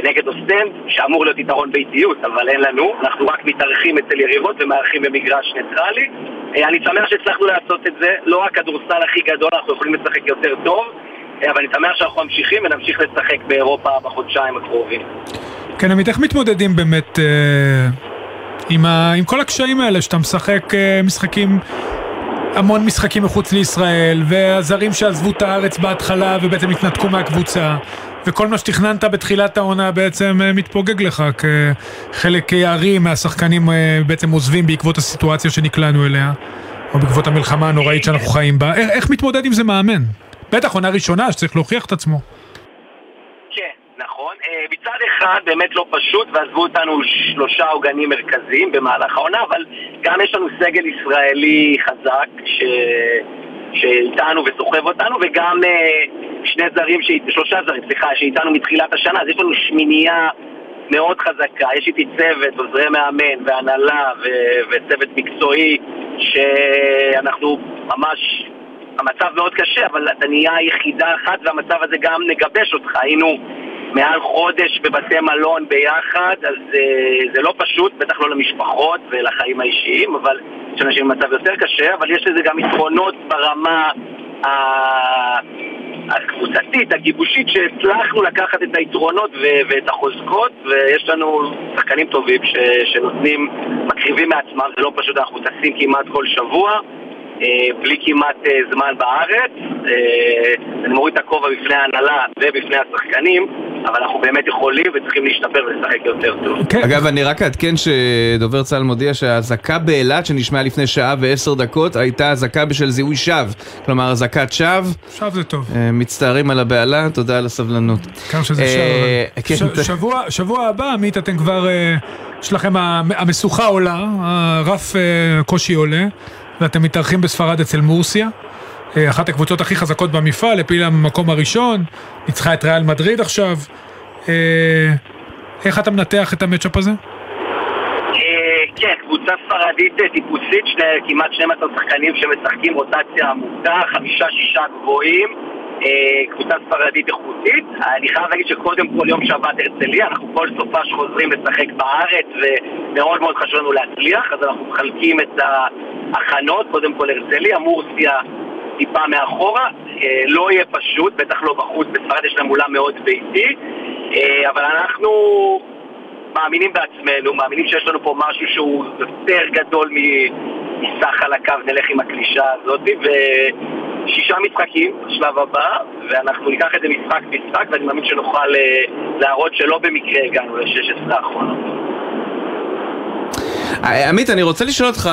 נגד אוסטנד, שאמור להיות יתרון ביתיות, אבל אין לנו. אנחנו רק מתארחים אצל יריבות ומארחים במגרש ניטרלי. אה, אני שמח שהצלחנו לעשות את זה, לא רק כדורסל הכי גדול, אנחנו יכולים לשחק יותר טוב, אה, אבל אני שמח שאנחנו ממשיכים ונמשיך לשחק באירופה בחודשיים הקרובים. כן, עמית, איך מתמודדים באמת אה, עם, ה, עם כל הקשיים האלה שאתה משחק אה, משחקים, המון משחקים מחוץ לישראל, והזרים שעזבו את הארץ בהתחלה ובעצם התנתקו מהקבוצה, וכל מה שתכננת בתחילת העונה בעצם אה, מתפוגג לך, כחלק יערי מהשחקנים אה, בעצם עוזבים בעקבות הסיטואציה שנקלענו אליה, או בעקבות המלחמה הנוראית שאנחנו חיים בה. איך, איך מתמודד עם זה מאמן? בטח עונה ראשונה שצריך להוכיח את עצמו. נכון. אה, מצד אחד באמת לא פשוט, ועזבו אותנו שלושה עוגנים מרכזיים במהלך העונה, אבל גם יש לנו סגל ישראלי חזק ש... שאיתנו וסוחב אותנו, וגם אה, שני זרים, ש... שלושה זרים, סליחה, שאיתנו מתחילת השנה, אז יש לנו שמינייה מאוד חזקה. יש איתי צוות, עוזרי מאמן והנהלה ו... וצוות מקצועי, שאנחנו ממש... המצב מאוד קשה, אבל אתה נהיה יחידה אחת והמצב הזה גם נגבש אותך. היינו מעל חודש בבתי מלון ביחד, אז uh, זה לא פשוט, בטח לא למשפחות ולחיים האישיים, אבל יש אנשים במצב יותר קשה, אבל יש לזה גם יתרונות ברמה הקבוצתית, הגיבושית, שהצלחנו לקחת את היתרונות ו- ואת החוזקות, ויש לנו שחקנים טובים ש- שנותנים, מקריבים מעצמם, זה לא פשוט, אנחנו טסים כמעט כל שבוע. אה, בלי כמעט אה, זמן בארץ. אני מוריד את הכובע בפני ההנהלה ובפני השחקנים, אבל אנחנו באמת יכולים וצריכים להשתפר ולשחק יותר טוב. כן. אגב, אני רק אעדכן שדובר צה"ל מודיע שהאזעקה באילת שנשמעה לפני שעה ועשר דקות הייתה אזעקה בשל זיהוי שווא. כלומר, אזעקת שווא. שווא זה טוב. מצטערים על הבהלה, תודה על הסבלנות. כמה שזה שווא. כן. שבוע הבא, עמית, אתם כבר, יש לכם, המשוכה עולה, הרף קושי עולה. ואתם מתארחים בספרד אצל מורסיה. אה, אחת הקבוצות הכי חזקות במפעל, הפילה במקום הראשון, ניצחה את ריאל מדריד עכשיו. אה, איך אתה מנתח את המצ'אפ הזה? אה, כן, קבוצה ספרדית טיפוסית, כמעט 12 שחקנים שמשחקים רוטציה עמוקה, חמישה-שישה גבוהים. קבוצה ספרדית איכותית. אני חייב להגיד שקודם כל יום שבת הרצליה, אנחנו כל סופש חוזרים לשחק בארץ ומאוד מאוד חשוב לנו להצליח, אז אנחנו מחלקים את ההכנות, קודם כל הרצליה, מורסיה טיפה מאחורה, אה, לא יהיה פשוט, בטח לא בחוץ, בספרד יש להם אולם מאוד ביתי, אה, אבל אנחנו מאמינים בעצמנו, מאמינים שיש לנו פה משהו שהוא יותר גדול מסך על הקו, נלך עם הקלישה הזאת, ושישה משחקים בשלב הבא, ואנחנו ניקח את זה משחק משחק, ואני מאמין שנוכל אה, להראות שלא במקרה הגענו ל-16 האחרונות. עמית, אני רוצה לשאול אותך,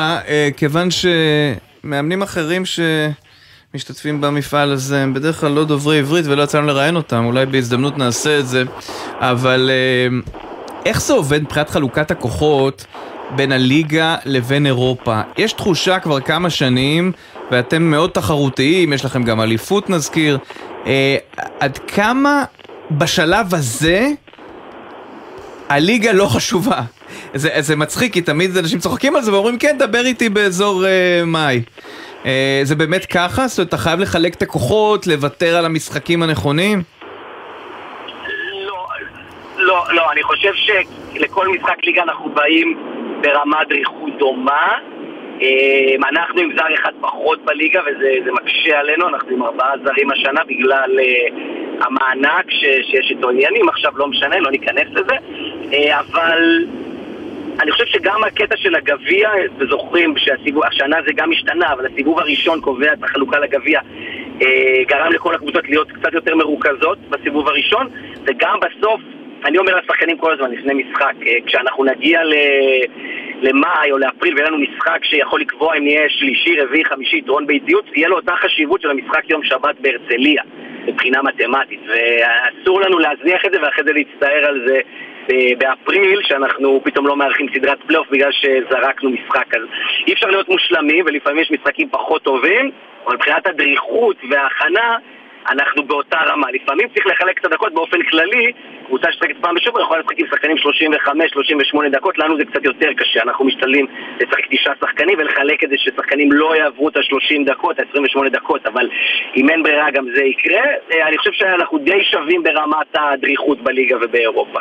כיוון שמאמנים אחרים שמשתתפים במפעל הזה הם בדרך כלל לא דוברי עברית ולא יצא לנו לראיין אותם, אולי בהזדמנות נעשה את זה, אבל איך זה עובד מבחינת חלוקת הכוחות בין הליגה לבין אירופה? יש תחושה כבר כמה שנים, ואתם מאוד תחרותיים, יש לכם גם אליפות נזכיר, אה, עד כמה בשלב הזה הליגה לא חשובה? זה, זה מצחיק, כי תמיד אנשים צוחקים על זה ואומרים, כן, דבר איתי באזור אה, מאי. אה, זה באמת ככה? זאת אומרת, אתה חייב לחלק את הכוחות, לוותר על המשחקים הנכונים? לא, לא, אני חושב שלכל משחק ליגה אנחנו באים ברמת דריכות דומה. אה, אנחנו עם זר אחד פחות בליגה וזה מקשה עלינו, אנחנו עם ארבעה זרים השנה בגלל אה, המענק שיש איתו עניינים, עכשיו לא משנה, לא ניכנס לזה, אבל אני חושב שגם הקטע של הגביע, וזוכרים שהשנה זה גם השתנה, אבל הסיבוב הראשון קובע את החלוקה לגביע, גרם לכל הקבוצות להיות קצת יותר מרוכזות בסיבוב הראשון, וגם בסוף אני אומר לשחקנים כל הזמן לפני משחק, אה, כשאנחנו נגיע ל... למאי או לאפריל ויהיה לנו משחק שיכול לקבוע אם נהיה שלישי, רביעי, חמישי, יתרון ביתיות, יהיה לו אותה חשיבות של המשחק יום שבת בהרצליה, מבחינה מתמטית, ואסור לנו להזניח את זה ואחרי זה להצטער על זה באפריל, שאנחנו פתאום לא מארחים סדרת פלייאוף בגלל שזרקנו משחק. אז אי אפשר להיות מושלמים, ולפעמים יש משחקים פחות טובים, אבל מבחינת הדריכות וההכנה, אנחנו באותה רמה. לפעמים צריך לחלק את הדקות באופן כללי, קבוצה ששחקה פעם בשבוע יכולה לשחק עם שחקנים 35-38 דקות, לנו זה קצת יותר קשה, אנחנו משתדלים לשחק תשעה שחקנים ולחלק את זה ששחקנים לא יעברו את ה-30 דקות, ה-28 דקות, אבל אם אין ברירה גם זה יקרה. אה, אני חושב שאנחנו די שווים ברמת הדריכות בליגה ובאירופה.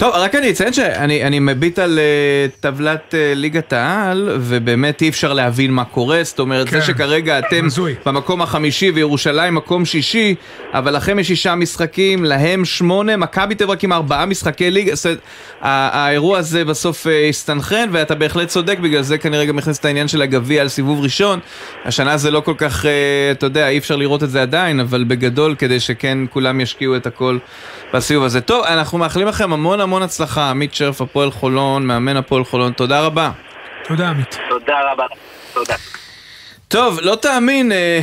טוב, רק אני אציין שאני אני מביט על uh, טבלת uh, ליגת העל, ובאמת אי אפשר להבין מה קורה, זאת אומרת, כן. זה שכרגע אתם מזוי. במקום החמישי וירושלים מקום שישי, אבל לכם יש שישה משחקים, להם שמונה, מכבי תל אביב עם ארבעה משחקי ליגה, זאת אומרת, האירוע הזה בסוף uh, הסתנכרן, ואתה בהחלט צודק, בגלל זה כנראה גם הכניס את העניין של הגביע על סיבוב ראשון. השנה זה לא כל כך, uh, אתה יודע, אי אפשר לראות את זה עדיין, אבל בגדול, כדי שכן כולם ישקיעו את הכל בסיבוב הזה. טוב, אנחנו מאחלים לכם המון המון הצלחה, עמית שרף, הפועל חולון, מאמן הפועל חולון, תודה רבה. תודה עמית. תודה רבה, תודה. טוב, לא תאמין, אה,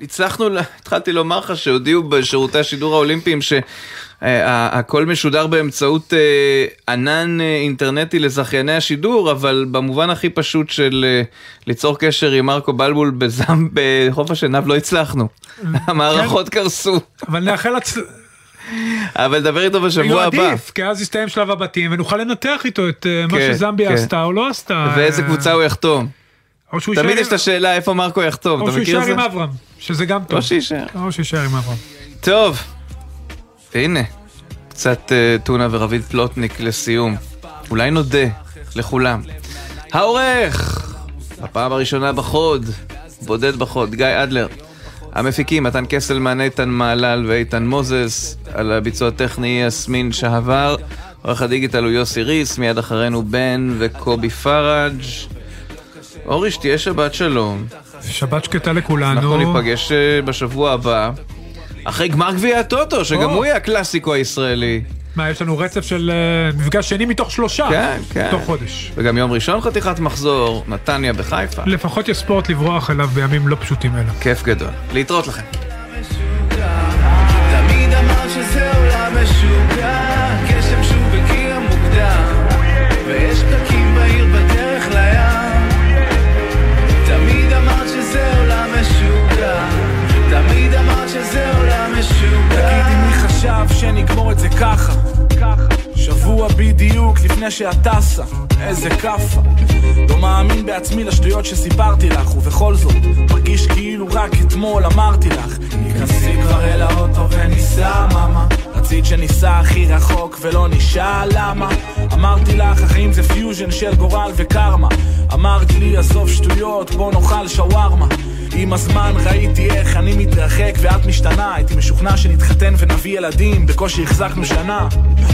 הצלחנו, התחלתי לומר לך שהודיעו בשירותי השידור האולימפיים שהכל משודר באמצעות אה, ענן אה, אינטרנטי לזכייני השידור, אבל במובן הכי פשוט של אה, ליצור קשר עם מרקו בלבול בזם בחוף השנהב לא הצלחנו. המערכות כן. קרסו. אבל נאחל הצלחה. אבל נדבר איתו בשבוע הבא. עדיף, כי אז יסתיים שלב הבתים ונוכל לנתח איתו את אה, מה כן, שזמביה כן. עשתה או לא עשתה. ואיזה קבוצה הוא יחתום. תמיד יש את השאלה איפה מרקו יחתום, אתה מכיר את זה? או שהוא יישאר עם אברהם, שזה גם טוב. או שיישאר. או שיישאר עם אברהם. טוב, הנה, קצת uh, טונה ורביד פלוטניק לסיום. אולי נודה לכולם. העורך, בפעם הראשונה בחוד, בודד בחוד, גיא אדלר. המפיקים, מתן קסלמן, איתן מעלל ואיתן מוזס, על הביצוע הטכני יסמין שהבר, עורך הדיגיטל הוא יוסי ריס, מיד אחרינו בן וקובי פראג'. אורי, שתהיה שבת שלום. שבת שקטה לכולנו. אנחנו ניפגש אה, בשבוע הבא, אחרי גמר גביע הטוטו, שגם הוא יהיה הקלאסיקו הישראלי. מה, יש לנו רצף של uh, מפגש שני מתוך שלושה. כן, כן. תוך חודש. וגם יום ראשון חתיכת מחזור, נתניה בחיפה. לפחות יש ספורט לברוח אליו בימים לא פשוטים אלו. כיף גדול. להתראות לכם. חשב שנגמור את זה ככה שבוע בדיוק לפני שאת טסה, איזה כאפה. לא מאמין בעצמי לשטויות שסיפרתי לך ובכל זאת, מרגיש כאילו רק אתמול אמרתי לך. נכנסי כבר אל האוטו וניסע מאמה. רצית שניסע הכי רחוק ולא נשאל למה. אמרתי לך החיים זה פיוז'ן של גורל וקרמה. אמרת לי עזוב שטויות בוא נאכל שווארמה עם הזמן ראיתי איך אני מתרחק ואת משתנה. הייתי משוכנע שנתחתן ונביא ילדים בקושי החזקנו שנה.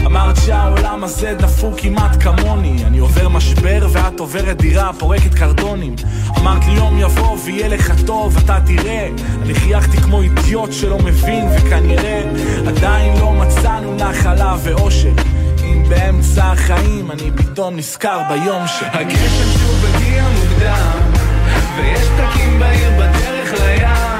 אמרת שהעולם הזה דפוק כמעט כמוני. אני עובר משבר ואת עוברת דירה פורקת קרטונים. אמרת לי יום יבוא ויהיה לך טוב אתה תראה. אני חייכתי כמו אידיוט שלא מבין וכנראה עדיין לא מצאנו נחלה ואושר. אם באמצע החיים אני פתאום נזכר ביום ש... הגשם שוב הגיע מוקדם ויש פקקים בעיר בדרך לים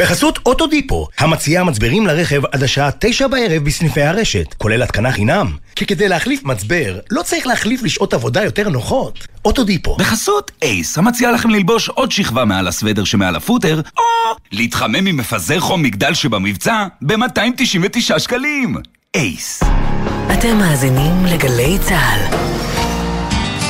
בחסות אוטודיפו, המציעה מצברים לרכב עד השעה תשע בערב בסניפי הרשת, כולל התקנה חינם. כי כדי להחליף מצבר, לא צריך להחליף לשעות עבודה יותר נוחות. אוטודיפו. בחסות אייס, המציעה לכם ללבוש עוד שכבה מעל הסוודר שמעל הפוטר, או להתחמם עם מפזר חום מגדל שבמבצע ב-299 שקלים. אייס. אתם מאזינים לגלי צה"ל.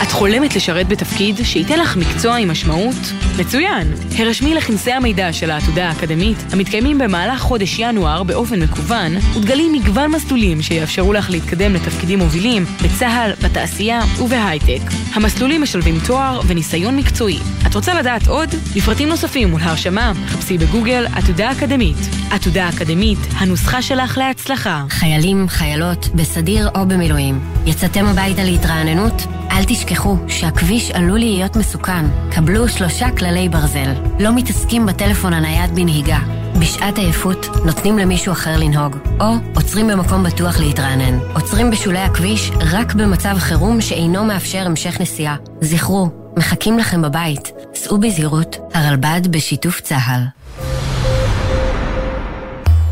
את חולמת לשרת בתפקיד שייתן לך מקצוע עם משמעות? מצוין! הרשמי לכנסי המידע של העתודה האקדמית, המתקיימים במהלך חודש ינואר באופן מקוון, ותגלי מגוון מסלולים שיאפשרו לך להתקדם לתפקידים מובילים בצה"ל, בתעשייה ובהייטק. המסלולים משלבים תואר וניסיון מקצועי. את רוצה לדעת עוד? לפרטים נוספים ולהרשמה, חפשי בגוגל עתודה אקדמית. עתודה אקדמית, הנוסחה שלך להצלחה. חיילים, חיילות, בסדיר או במילואים. יצאתם הביתה להתרעננות? אל תשכחו שהכביש עלול להיות מסוכן. קבלו שלושה כללי ברזל. לא מתעסקים בטלפון הנייד בנהיגה. בשעת עייפות נותנים למישהו אחר לנהוג, או עוצרים במקום בטוח להתרענן. עוצרים בשולי הכביש רק במצב חירום שאינו מאפשר המשך נסיעה. זכרו, מחכים לכם בבית. סעו בזהירות, הרלב"ד בשיתוף צה"ל.